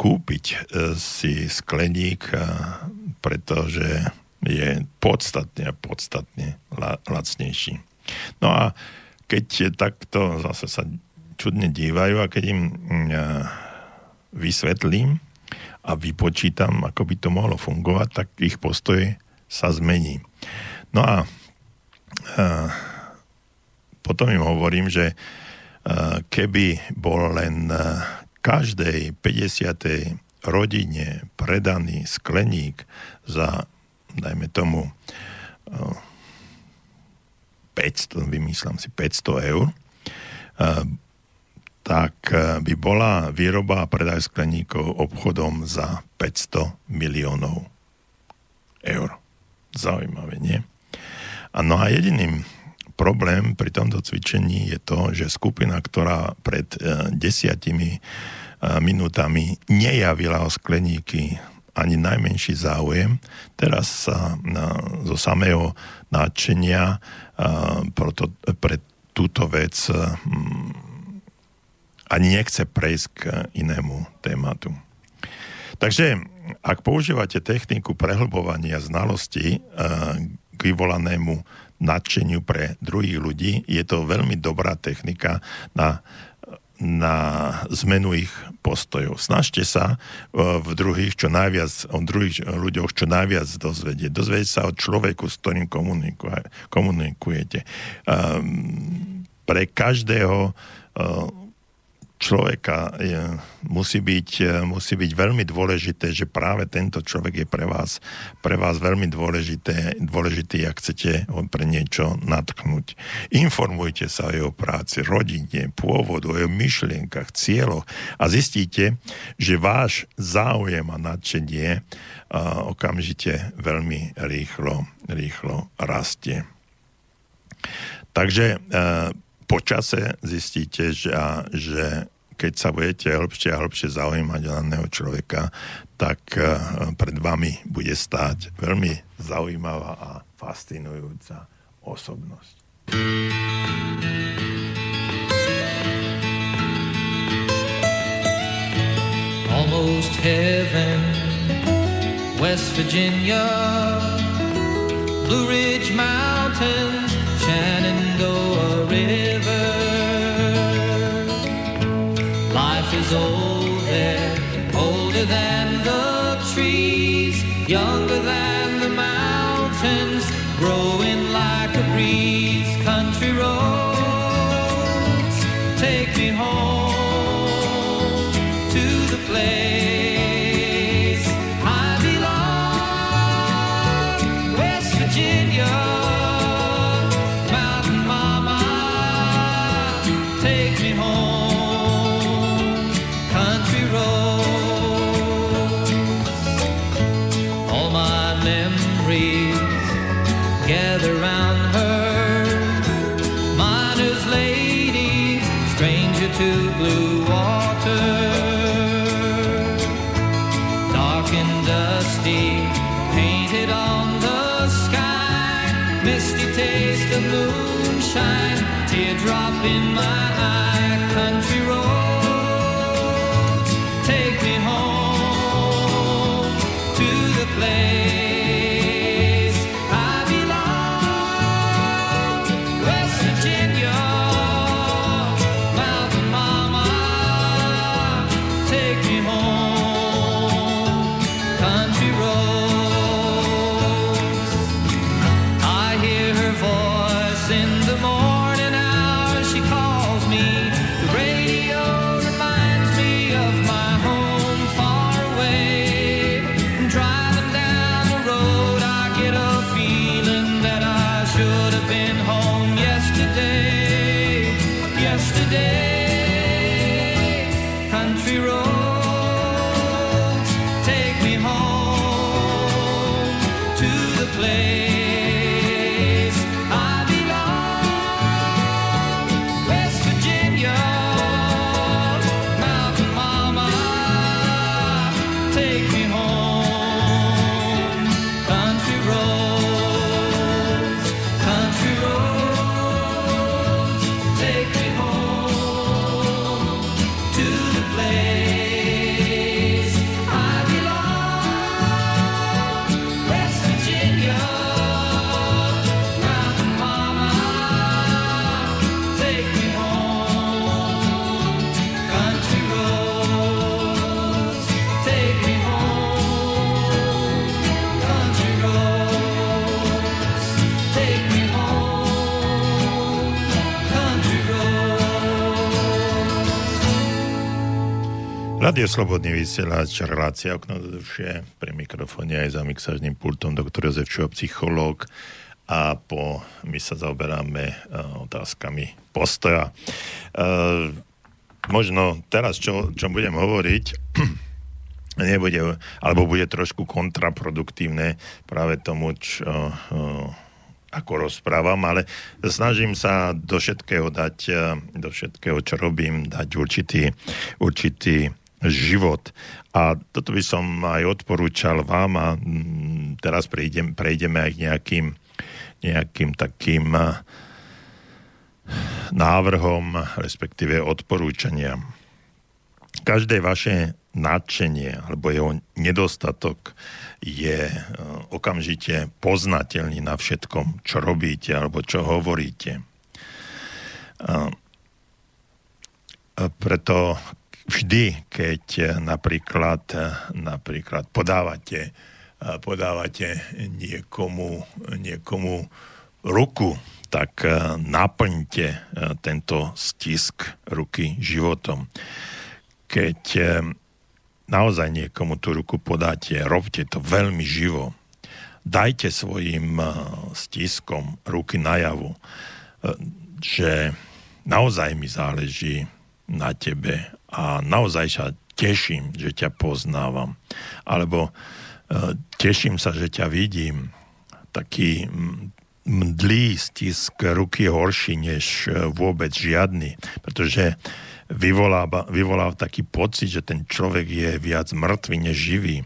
kúpiť eh, si skleník, eh, pretože je podstatne, podstatne lacnejší. No a keď takto zase sa čudne dívajú a keď im mm, vysvetlím a vypočítam, ako by to mohlo fungovať, tak ich postoj sa zmení. No a, a potom im hovorím, že a, keby bol len každej 50. rodine predaný skleník za, dajme tomu, 500, vymýšľam si 500 eur, tak eh, by bola výroba a predaj skleníkov obchodom za 500 miliónov eur. Zaujímavé, nie? A no a jediným problém pri tomto cvičení je to, že skupina, ktorá pred eh, desiatimi eh, minútami nejavila o skleníky ani najmenší záujem, teraz sa zo samého náčenia pre túto vec ani nechce prejsť k inému tématu. Takže ak používate techniku prehlbovania znalosti k vyvolanému nadšeniu pre druhých ľudí, je to veľmi dobrá technika na na zmenu ich postojov. Snažte sa v druhých čo najviac, o druhých ľuďoch čo najviac dozvedieť. Dozvedieť sa o človeku, s ktorým komunikujete. Um, pre každého uh, človeka je, musí, byť, e, musí byť veľmi dôležité, že práve tento človek je pre vás, pre vás veľmi dôležité, dôležitý, ak chcete pre niečo natknúť. Informujte sa o jeho práci, rodine, pôvodu, o jeho myšlienkach, cieľoch a zistíte, že váš záujem a nadšenie a, okamžite veľmi rýchlo, rýchlo rastie. Takže po čase zistíte, že, že keď sa budete hĺbšie a hĺbšie zaujímať o daného človeka, tak eh, pred vami bude stáť veľmi zaujímavá a fascinujúca osobnosť. Almost heaven, West Virginia, Blue Ridge Mountains, Shenandoah than the trees, younger than Rádio Slobodný vysielač, relácia okno do duše, pri mikrofóne aj za mixážnym pultom doktor Jozef Čo, psychológ a po, my sa zaoberáme uh, otázkami postoja. Uh, možno teraz, čo, čo budem hovoriť, nebude, alebo bude trošku kontraproduktívne práve tomu, čo uh, ako rozprávam, ale snažím sa do všetkého dať, do všetkého, čo robím, dať určitý, určitý život. A toto by som aj odporúčal vám a mm, teraz prejdem, prejdeme aj nejakým, nejakým takým návrhom, respektíve odporúčaniam. Každé vaše nadšenie alebo jeho nedostatok je okamžite poznateľný na všetkom, čo robíte alebo čo hovoríte. Preto vždy, keď eh, napríklad, eh, napríklad podávate, eh, podávate niekomu, niekomu ruku, tak naplňte tento stisk ruky životom. Keď naozaj niekomu tú ruku podáte, robte to veľmi živo. Dajte svojim stiskom ruky najavu, že naozaj mi záleží na tebe a naozaj sa teším, že ťa poznávam. Alebo e, teším sa, že ťa vidím. Taký mdlý stisk ruky horší než e, vôbec žiadny, pretože vyvoláva, vyvoláva taký pocit, že ten človek je viac mŕtvy než živý.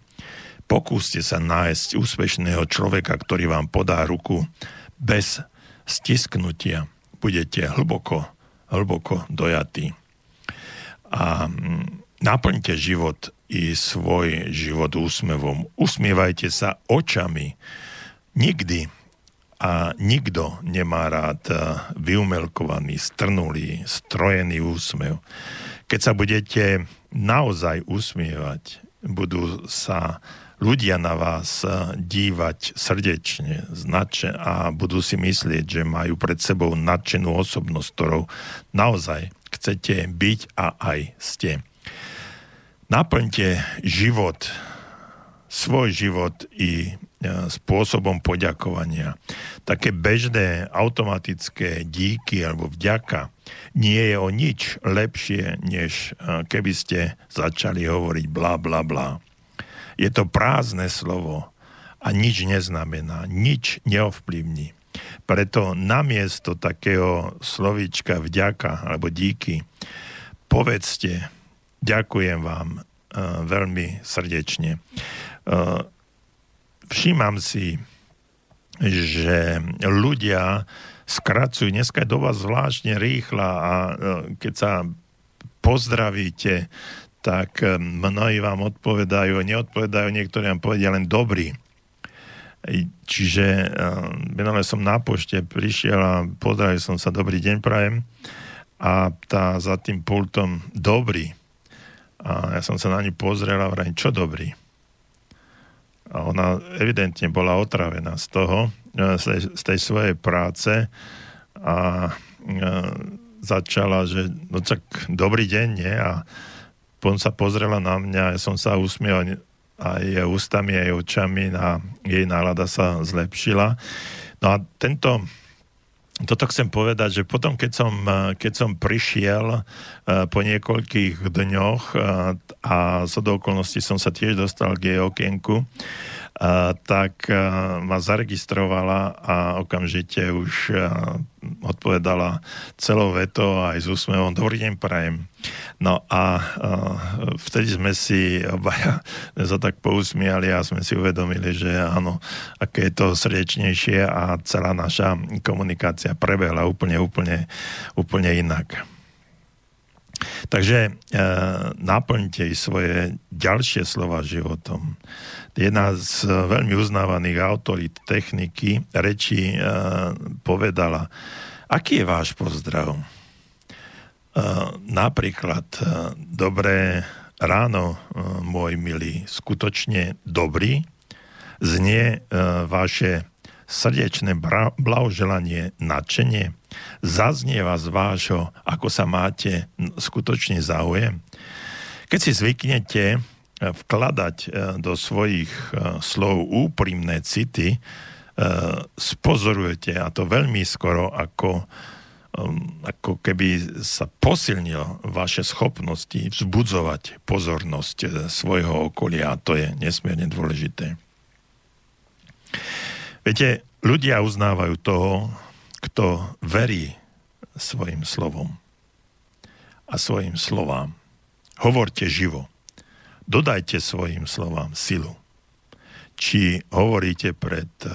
Pokúste sa nájsť úspešného človeka, ktorý vám podá ruku bez stisknutia. Budete hlboko, hlboko dojatí a mm, naplňte život i svoj život úsmevom. Usmievajte sa očami. Nikdy a nikto nemá rád e, vyumelkovaný, strnulý, strojený úsmev. Keď sa budete naozaj usmievať, budú sa ľudia na vás e, dívať srdečne, značne a budú si myslieť, že majú pred sebou nadšenú osobnosť, ktorou naozaj chcete byť a aj ste. Naplňte život, svoj život i e, spôsobom poďakovania. Také bežné, automatické díky alebo vďaka nie je o nič lepšie, než e, keby ste začali hovoriť bla bla bla. Je to prázdne slovo a nič neznamená, nič neovplyvní. Preto namiesto takého slovíčka vďaka alebo díky, povedzte, ďakujem vám uh, veľmi srdečne. Uh, všímam si, že ľudia skracujú, dneska je doba zvláštne rýchla a uh, keď sa pozdravíte, tak mnohí vám odpovedajú, neodpovedajú, niektorí vám povedia len dobrý. Čiže minule som na pošte prišiel a pozdravil som sa, dobrý deň prajem. A tá za tým pultom, dobrý. A ja som sa na ňu pozrel a vrajím, čo dobrý? A ona evidentne bola otravená z toho, e, z tej, svojej práce a e, začala, že no tak dobrý deň, nie? A potom sa pozrela na mňa, ja som sa usmiel, aj ústami, aj očami a jej nálada sa zlepšila. No a tento, toto chcem povedať, že potom, keď som, keď som prišiel eh, po niekoľkých dňoch eh, a zo do okolností som sa tiež dostal k jej okienku, tak ma zaregistrovala a okamžite už odpovedala celou veto aj s úsmevom Dobrý deň, prajem. No a vtedy sme si obaja sa tak pousmiali a sme si uvedomili, že áno, aké je to srdečnejšie a celá naša komunikácia prebehla úplne, úplne, úplne inak. Takže e, naplňte svoje ďalšie slova životom jedna z veľmi uznávaných autorít techniky reči uh, povedala, aký je váš pozdrav? Uh, napríklad, uh, dobré ráno, uh, môj milý, skutočne dobrý, znie uh, vaše srdečné blahoželanie, nadšenie, zaznieva z vášho, ako sa máte skutočne záujem. Keď si zvyknete vkladať e, do svojich e, slov úprimné city, spozorujete, a to veľmi skoro, ako, ako keby sa posilnilo vaše schopnosti vzbudzovať pozornosť svojho okolia a to je nesmierne dôležité. Viete, ľudia uznávajú toho, kto verí svojim slovom a svojim slovám. Hovorte živo dodajte svojim slovám silu. Či hovoríte pred eh,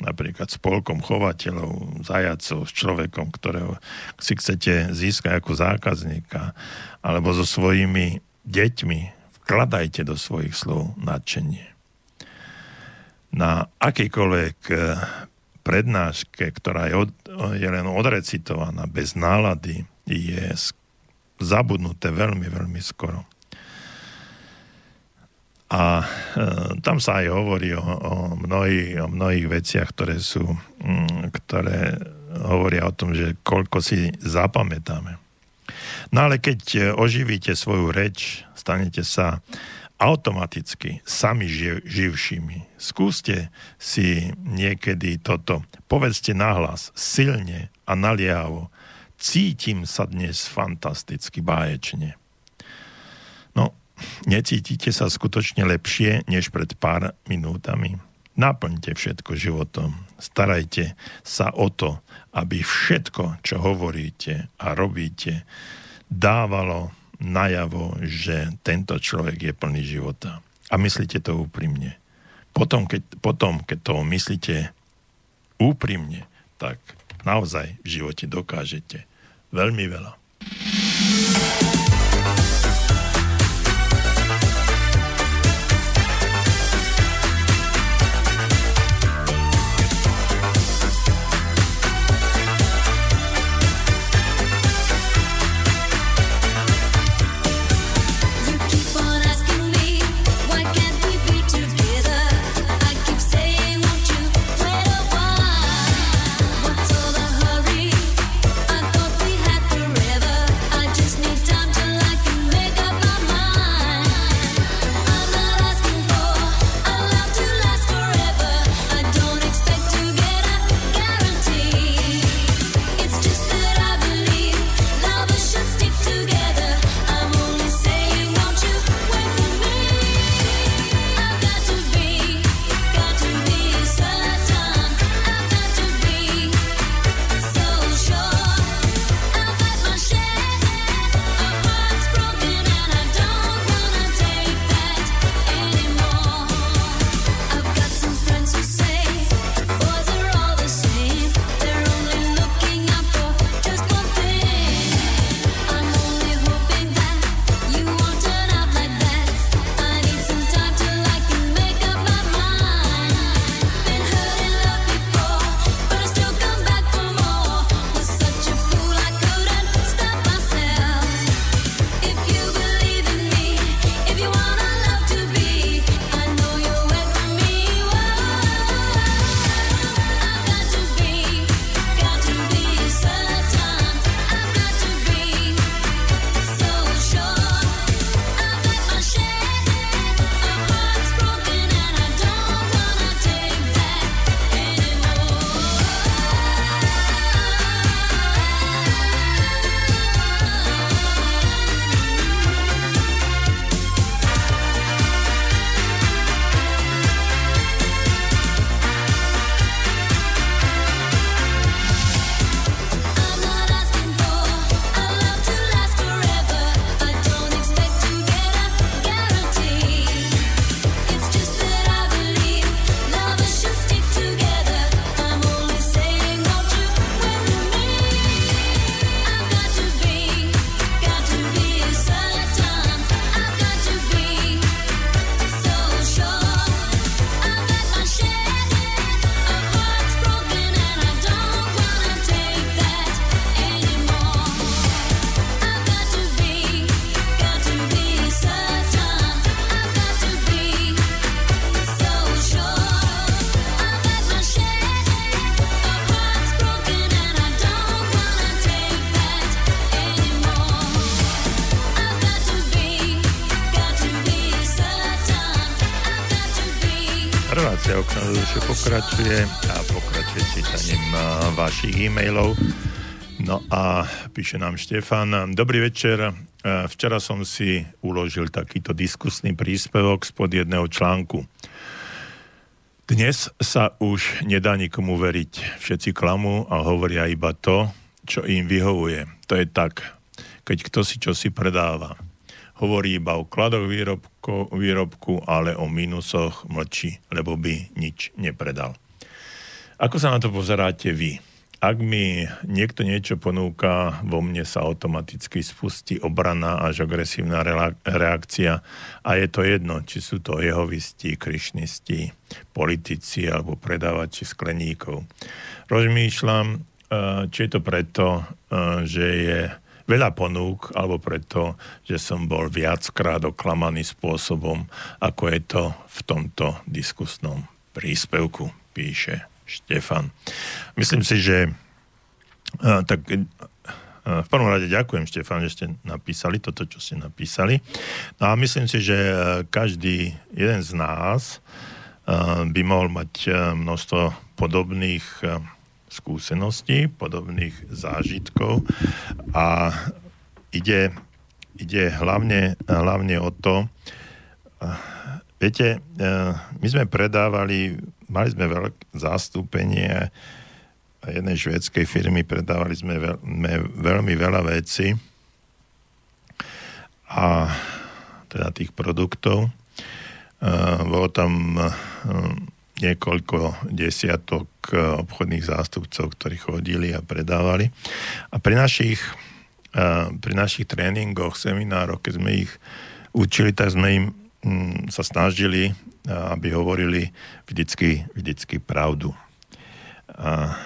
napríklad spolkom chovateľov, zajacov, s človekom, ktorého si chcete získať ako zákazníka, alebo so svojimi deťmi, vkladajte do svojich slov nadšenie. Na akýkoľvek eh, prednáške, ktorá je, od, je len odrecitovaná bez nálady, je zabudnuté veľmi, veľmi skoro. A e, tam sa aj hovorí o, o, mnohých, o mnohých veciach, ktoré sú, mm, ktoré hovoria o tom, že koľko si zapamätáme. No ale keď oživíte svoju reč, stanete sa automaticky sami živ, živšími. Skúste si niekedy toto. Povedzte nahlas, silne a naliavo. Cítim sa dnes fantasticky báječne. No, necítite sa skutočne lepšie než pred pár minútami? Naplňte všetko životom. Starajte sa o to, aby všetko, čo hovoríte a robíte, dávalo najavo, že tento človek je plný života. A myslíte to úprimne. Potom, keď, potom, keď to myslíte úprimne, tak naozaj v živote dokážete veľmi veľa. Pokračuje a pokračuje čítaním vašich e-mailov. No a píše nám Štefan, dobrý večer, včera som si uložil takýto diskusný príspevok spod jedného článku. Dnes sa už nedá nikomu veriť. Všetci klamú a hovoria iba to, čo im vyhovuje. To je tak, keď kto si čo si predáva. Hovorí iba o kladoch výrobku, výrobku, ale o mínusoch mlčí, lebo by nič nepredal. Ako sa na to pozeráte vy? Ak mi niekto niečo ponúka, vo mne sa automaticky spustí obrana až agresívna reakcia a je to jedno, či sú to jehovisti, krišnisti, politici alebo predávači skleníkov. Rozmýšľam, eh, či je to preto, eh, že je veľa ponúk, alebo preto, že som bol viackrát oklamaný spôsobom, ako je to v tomto diskusnom príspevku, píše Štefan. Myslím si, že tak v prvom rade ďakujem, Štefan, že ste napísali toto, čo ste napísali. No a myslím si, že každý jeden z nás by mohol mať množstvo podobných skúseností, podobných zážitkov a ide, ide hlavne, hlavne o to, viete, my sme predávali, mali sme veľké zastúpenie jednej švedskej firmy, predávali sme veľ, veľmi veľa vecí a teda tých produktov. Bolo tam niekoľko desiatok eh, obchodných zástupcov, ktorí chodili a predávali. A pri našich, pri našich tréningoch, seminároch, keď sme ich učili, tak sme im sa snažili, eh, aby hovorili vždycky, vždycky pravdu. A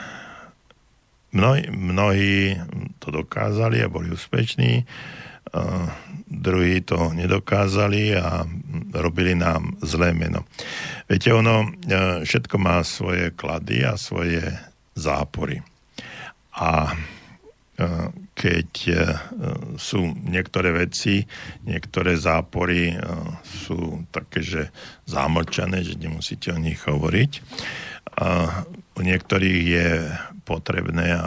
mnohí, mnohí to dokázali a boli úspešní druhí to nedokázali a robili nám zlé meno. Viete, ono e, všetko má svoje klady a svoje zápory. A keď e, sú niektoré veci, niektoré zápory sú také, že zamlčané, že nemusíte o nich hovoriť. A u niektorých je potrebné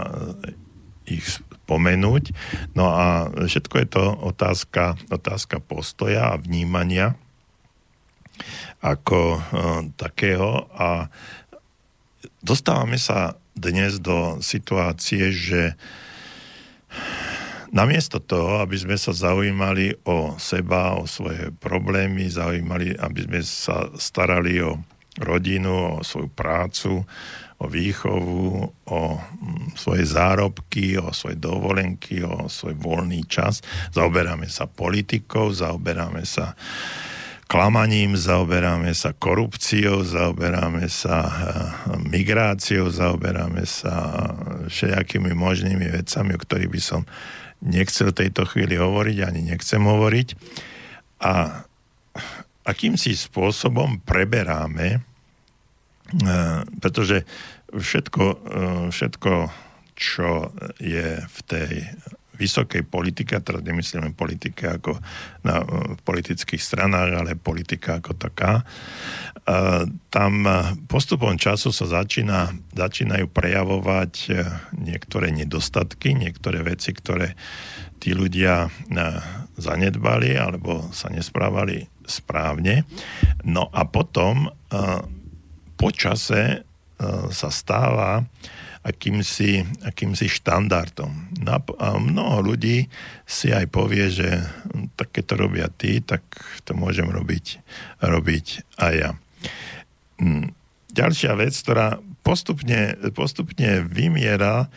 ich pomenúť. No a všetko je to otázka, otázka postoja a vnímania ako e, takého a dostávame sa dnes do situácie, že namiesto toho, aby sme sa zaujímali o seba, o svoje problémy, zaujímali, aby sme sa starali o rodinu, o svoju prácu, o výchovu, o mm, svoje zárobky, o svoje dovolenky, o svoj voľný čas. Zaoberáme sa politikou, zaoberáme sa klamaním, zaoberáme sa korupciou, zaoberáme sa eh, migráciou, zaoberáme sa všetakými možnými vecami, o ktorých by som nechcel tejto chvíli hovoriť, ani nechcem hovoriť. A akýmsi spôsobom preberáme, eh, pretože všetko, eh, všetko, čo je v tej vysokej politike, a teraz nemyslíme politike ako na v politických stranách, ale politika ako taká, eh, tam postupom času sa začína, začínajú prejavovať niektoré nedostatky, niektoré veci, ktoré tí ľudia zanedbali alebo sa nesprávali správne. No a potom po čase sa stáva akýmsi, akýmsi štandardom. No a mnoho ľudí si aj povie, že tak to robia tí, tak to môžem robiť, robiť aj ja. Hm. Ďalšia vec, ktorá postupne, postupne vymiera,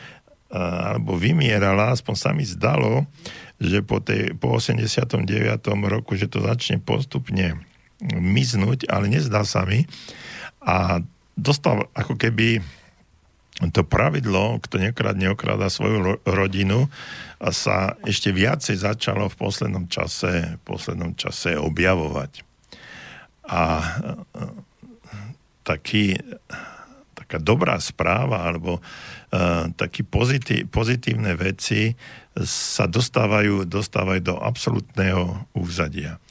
alebo vymierala, aspoň sa mi zdalo, že po, tej, po 89. roku, že to začne postupne miznúť, ale nezdá sa mi. A dostal ako keby to pravidlo, kto nekradne, okráda svoju rodinu, a sa ešte viacej začalo v poslednom čase, v poslednom čase objavovať. A e, taký, taká dobrá správa, alebo uh, taký pozitív, pozitívne veci sa dostávajú, dostávajú do absolútneho úzadia.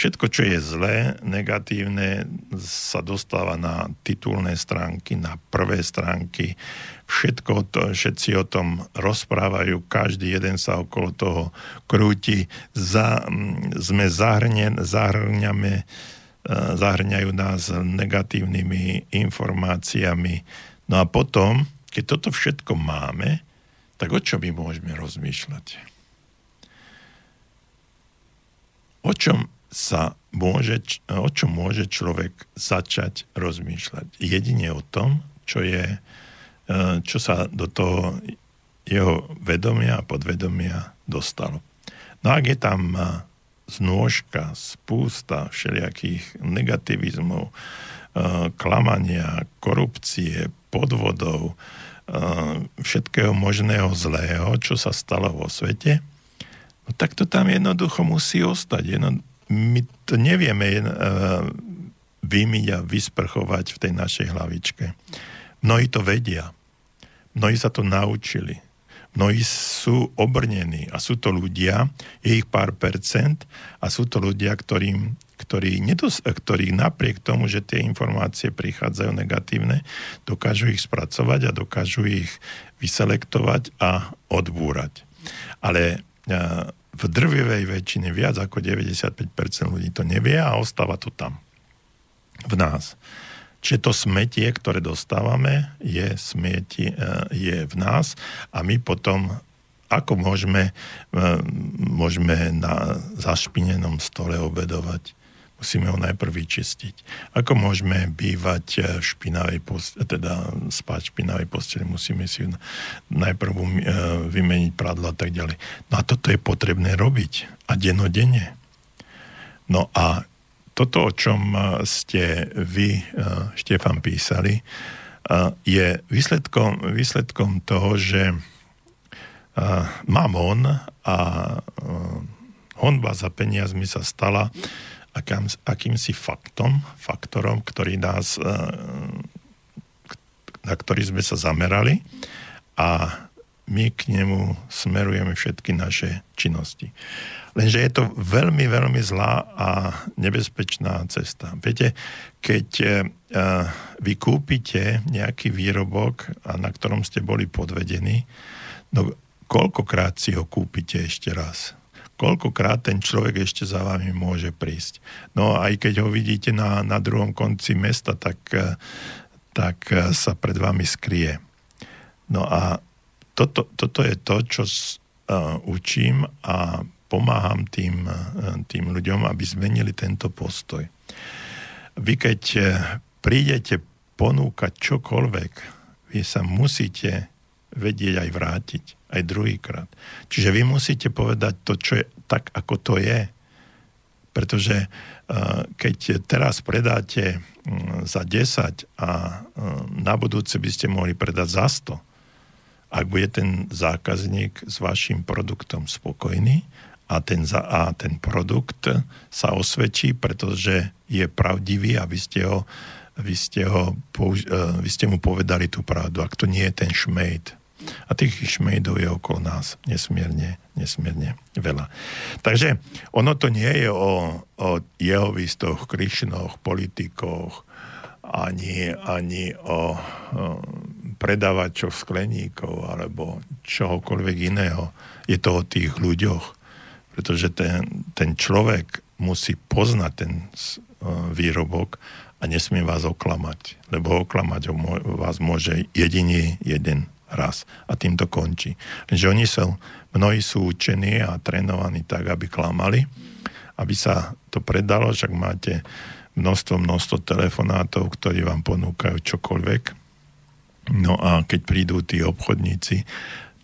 Všetko, čo je zlé, negatívne, sa dostáva na titulné stránky, na prvé stránky. Všetko to, všetci o tom rozprávajú, každý jeden sa okolo toho krúti. Za, sme zahrne, zahrňame, e, zahrňajú nás negatívnymi informáciami. No a potom, keď toto všetko máme, tak o čo my môžeme rozmýšľať? O čom sa môže, o čom môže človek začať rozmýšľať. Jedine o tom, čo je, e, čo sa do toho jeho vedomia a podvedomia dostalo. No ak je tam e, znôžka, spústa všelijakých negativizmov, e, klamania, korupcie, podvodov, všetkého možného zlého, čo sa stalo vo svete, no tak to tam jednoducho musí ostať. Jedno, my to nevieme uh, vymyť a vysprchovať v tej našej hlavičke. Mnohí to vedia. Mnohí sa to naučili. Mnohí sú obrnení a sú to ľudia, je ich pár percent a sú to ľudia, ktorým, ktorí, nedos- ktorí napriek tomu, že tie informácie prichádzajú negatívne, dokážu ich spracovať a dokážu ich vyselektovať a odbúrať. Ale v drvivej väčšine viac ako 95% ľudí to nevie a ostáva to tam. V nás. Čiže to smetie, ktoré dostávame, je, smetie, e, je v nás a my potom ako môžeme, e, môžeme na zašpinenom stole obedovať? Musíme ho najprv vyčistiť. Ako môžeme bývať v špinavej posteli, teda spať v špinavej posteli, musíme si najprv e, vymeniť pradlo a tak ďalej. No a toto je potrebné robiť. A denodenne. No a toto, o čom eh, ste vy, eh, Štefan, písali, eh, je výsledkom, výsledkom toho, že mamon a honba za peniazmi sa stala akým, akýmsi faktom, faktorom, ktorý nás, na ktorý sme sa zamerali a my k nemu smerujeme všetky naše činnosti. Lenže je to veľmi, veľmi zlá a nebezpečná cesta. Viete, keď uh, vy kúpite nejaký výrobok, na ktorom ste boli podvedení, no koľkokrát si ho kúpite ešte raz? Koľkokrát ten človek ešte za vami môže prísť? No aj keď ho vidíte na, na druhom konci mesta, tak, uh, tak uh, sa pred vami skrie. No a toto, toto je to, čo uh, učím a pomáham tým, eh, tým ľuďom, aby zmenili tento postoj. Vy keď eh, prídete ponúkať čokoľvek, vy sa musíte vedieť aj vrátiť, aj druhýkrát. Čiže vy musíte povedať to, čo je tak, ako to je. Pretože eh, keď teraz predáte mm, za 10 a na budúce by ste mohli predať za 100, ak bude ten zákazník s vašim produktom spokojný, a ten, za, a ten produkt sa osvedčí, pretože je pravdivý a vy ste, ho, vy, ste ho, použ- e, vy ste mu povedali tú pravdu, ak to nie je ten šmejd. A tých šmejdov je okolo nás nesmierne, nesmierne veľa. Takže ono to nie je o, o jehovistoch, krišnoch, politikoch, ani, ani o, o predávačoch skleníkov alebo čohokoľvek iného. Je to o tých ľuďoch, pretože ten, ten človek musí poznať ten výrobok a nesmie vás oklamať, lebo oklamať vás môže jediný jeden raz a tým to končí. Lenže oni sú, mnohí sú učení a trénovaní tak, aby klamali, aby sa to predalo, však máte množstvo, množstvo telefonátov, ktorí vám ponúkajú čokoľvek. No a keď prídu tí obchodníci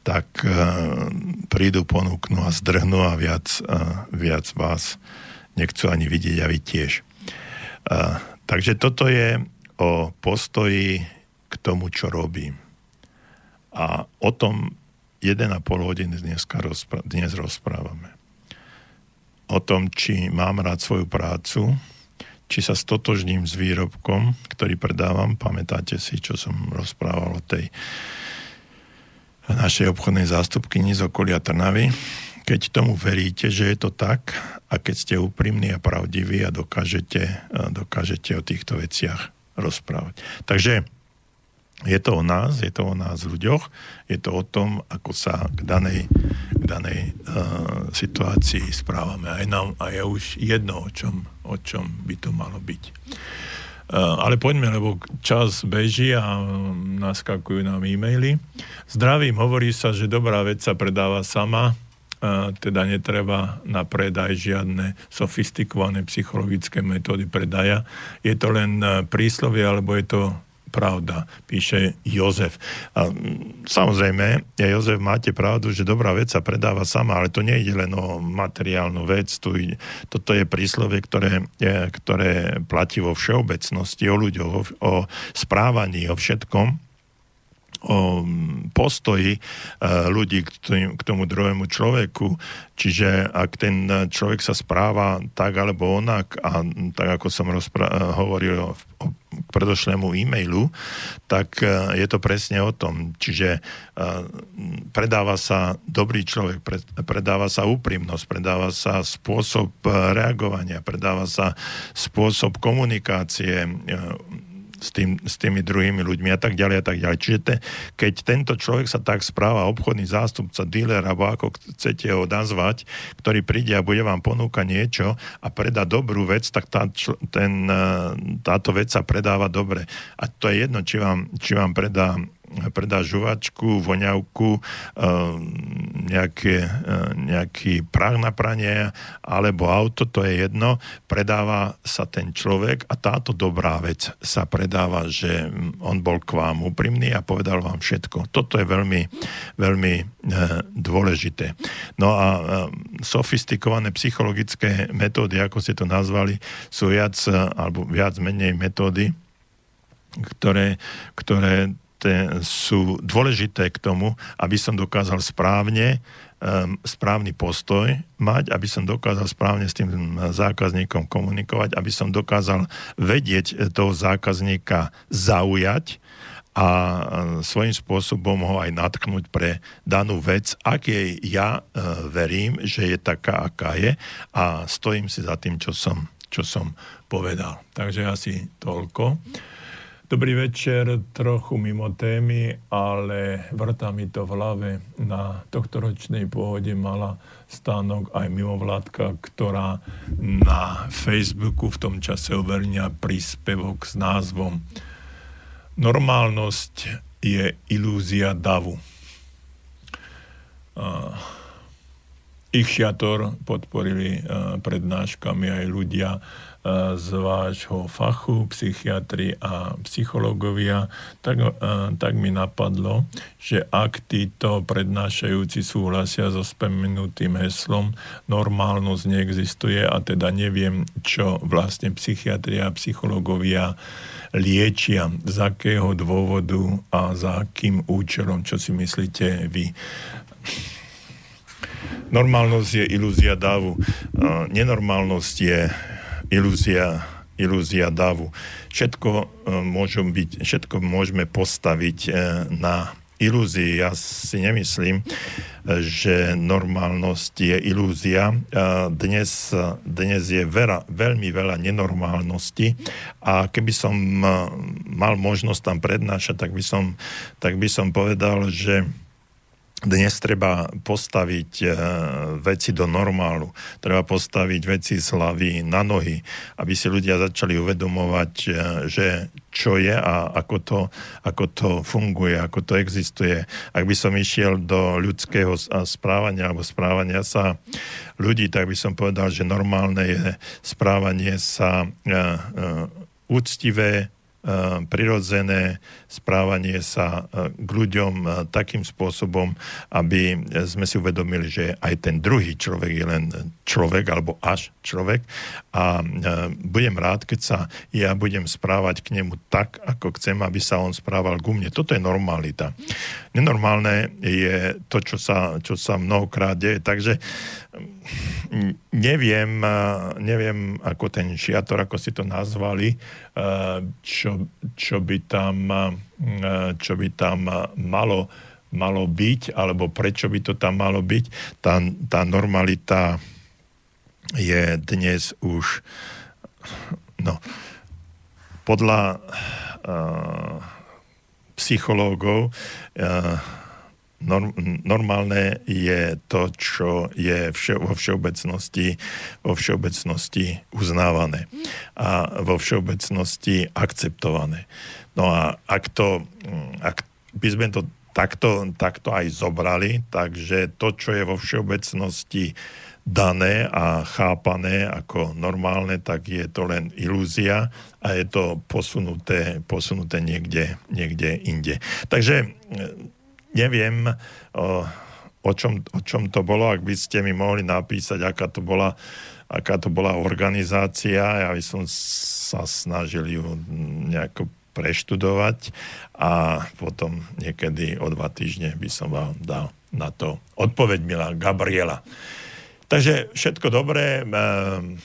tak uh, prídu, ponúknu a zdrhnú a viac, uh, viac vás nechcú ani vidieť a vy tiež. Uh, takže toto je o postoji k tomu, čo robím. A o tom 1,5 hodiny dneska rozpr- dnes rozprávame. O tom, či mám rád svoju prácu, či sa stotožním s výrobkom, ktorý predávam. Pamätáte si, čo som rozprával o tej našej obchodnej zástupkyni z okolia Trnavy. Keď tomu veríte, že je to tak a keď ste úprimní a pravdiví a dokážete, dokážete o týchto veciach rozprávať. Takže je to o nás, je to o nás ľuďoch, je to o tom, ako sa k danej, k danej uh, situácii správame. Aj nám, a je už jedno, o čom, o čom by to malo byť. Eh, ale poďme, lebo čas beží a mm, naskakujú nám e-maily. Zdravím, hovorí sa, že dobrá vec sa predáva sama, eh, teda netreba na predaj žiadne sofistikované psychologické metódy predaja. Je to len príslovie, alebo je to pravda, píše Jozef. A samozrejme, ja Jozef, máte pravdu, že dobrá vec sa predáva sama, ale to nie je len o materiálnu vec. Tu, toto je príslovie, ktoré, ktoré platí vo všeobecnosti, o ľuďoch, o, o správaní, o všetkom. O postoji e, ľudí k tomu druhému človeku. Čiže ak ten človek sa správa tak alebo onak, a tak ako som rozpra- e, hovoril k predošlému e-mailu, tak je to presne o tom. Čiže predáva sa dobrý človek, predáva sa úprimnosť, predáva sa spôsob reagovania, predáva sa spôsob komunikácie, s, tým, s tými druhými ľuďmi a tak ďalej a tak ďalej. Čiže te, keď tento človek sa tak správa, obchodný zástupca, dealer, alebo ako chcete ho nazvať, ktorý príde a bude vám ponúkať niečo a predá dobrú vec, tak tá, ten, e, táto vec sa predáva dobre. A to je jedno, či vám, či vám predá predá žuvačku, voňavku, ehm, nejaké, e, nejaký prach na pranie alebo auto, to je jedno. Predáva sa ten človek a táto dobrá vec sa predáva, že on bol k vám úprimný a povedal vám všetko. Toto je veľmi, veľmi e, dôležité. No a sofistikované psychologické metódy, ako ste to nazvali, sú viac alebo viac menej metódy, ktoré, ktoré te, sú dôležité k tomu, aby som dokázal správne um, správny postoj mať, aby som dokázal správne s tým zákazníkom komunikovať, aby som dokázal vedieť toho zákazníka zaujať a svojím spôsobom ho aj natknúť pre danú vec, ak jej ja uh, verím, že je taká, aká je a stojím si za tým, čo som, čo som povedal. Takže asi toľko. Dobrý večer, trochu mimo témy, ale vrta mi to v hlave. Na tohto ročnej pôvode mala stánok aj mimovládka, ktorá na Facebooku v tom čase uverňa príspevok s názvom Normálnosť je ilúzia davu. Ich šiator podporili prednáškami aj ľudia, z vášho fachu, psychiatri a psychológovia, tak, tak mi napadlo, že ak títo prednášajúci súhlasia so spomenutým heslom, normálnosť neexistuje a teda neviem, čo vlastne psychiatria a psychológovia liečia, z akého dôvodu a za akým účelom, čo si myslíte vy. Normálnosť je ilúzia dávu. Nenormálnosť je ilúzia, ilúzia davu. Všetko, e, môžem byť, všetko môžeme postaviť e, na ilúzii. Ja si nemyslím, že normálnosť je ilúzia. Dnes, dnes je veľa, veľmi veľa nenormálnosti a keby som e, mal možnosť tam prednášať, tak by som, tak by som povedal, že dnes treba postaviť e, veci do normálu, treba postaviť veci z hlavy na nohy, aby si ľudia začali uvedomovať, e, že čo je a ako to, ako to funguje, ako to existuje. Ak by som išiel do ľudského správania alebo správania sa ľudí, tak by som povedal, že normálne je správanie sa e, úctivé, prirodzené správanie sa eh, k ľuďom eh, takým spôsobom, aby sme si uvedomili, že aj ten druhý človek je len človek alebo až človek a budem rád, keď sa ja budem správať k nemu tak, ako chcem, aby sa on správal ku mne. Toto je normalita. Nenormálne je to, čo sa, čo sa mnohokrát deje. Takže neviem, neviem ako ten šiator, ako si to nazvali, čo, čo by tam, čo by tam malo, malo byť, alebo prečo by to tam malo byť. Tá, tá normalita je dnes už no, podľa uh, psychológov uh, normálne je to, čo je vše, vo všeobecnosti, vo všeobecnosti uznávané a vo všeobecnosti akceptované. No a ak to, ak by sme to takto, takto aj zobrali, takže to, čo je vo všeobecnosti dané a chápané ako normálne, tak je to len ilúzia a je to posunuté, posunuté niekde, niekde inde. Takže neviem, o, čom, o čom to bolo, ak by ste mi mohli napísať, aká to bola, aká to bola organizácia. Ja by som sa snažil ju nejako preštudovať a potom niekedy o dva týždne by som vám dal na to odpoveď, milá Gabriela. Takže všetko dobré. Ehm,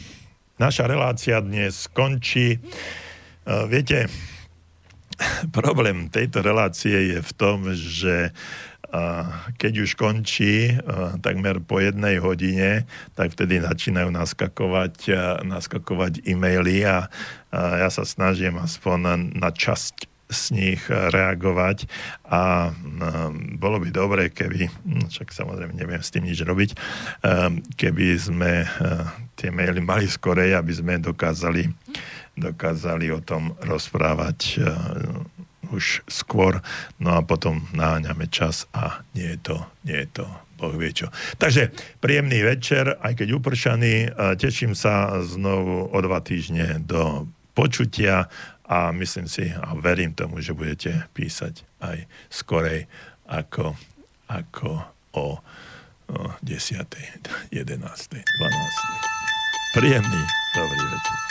naša relácia dnes skončí. Ehm, viete, problém tejto relácie je v tom, že keď už končí takmer po jednej hodine, tak vtedy začínajú naskakovať, naskakovať e-maily a ja sa snažím aspoň na časť z nich reagovať a bolo by dobre, keby, hm, však samozrejme neviem s tým nič robiť, keby sme tie maily mali skorej, aby sme dokázali dokázali o tom rozprávať uh, už skôr, no a potom náňame čas a nie je to, nie je to Boh vie čo. Takže príjemný večer, aj keď upršaný, uh, teším sa znovu o dva týždne do počutia a myslím si a verím tomu, že budete písať aj skorej ako, ako o, o 10., 11., 12. Príjemný dobrý večer.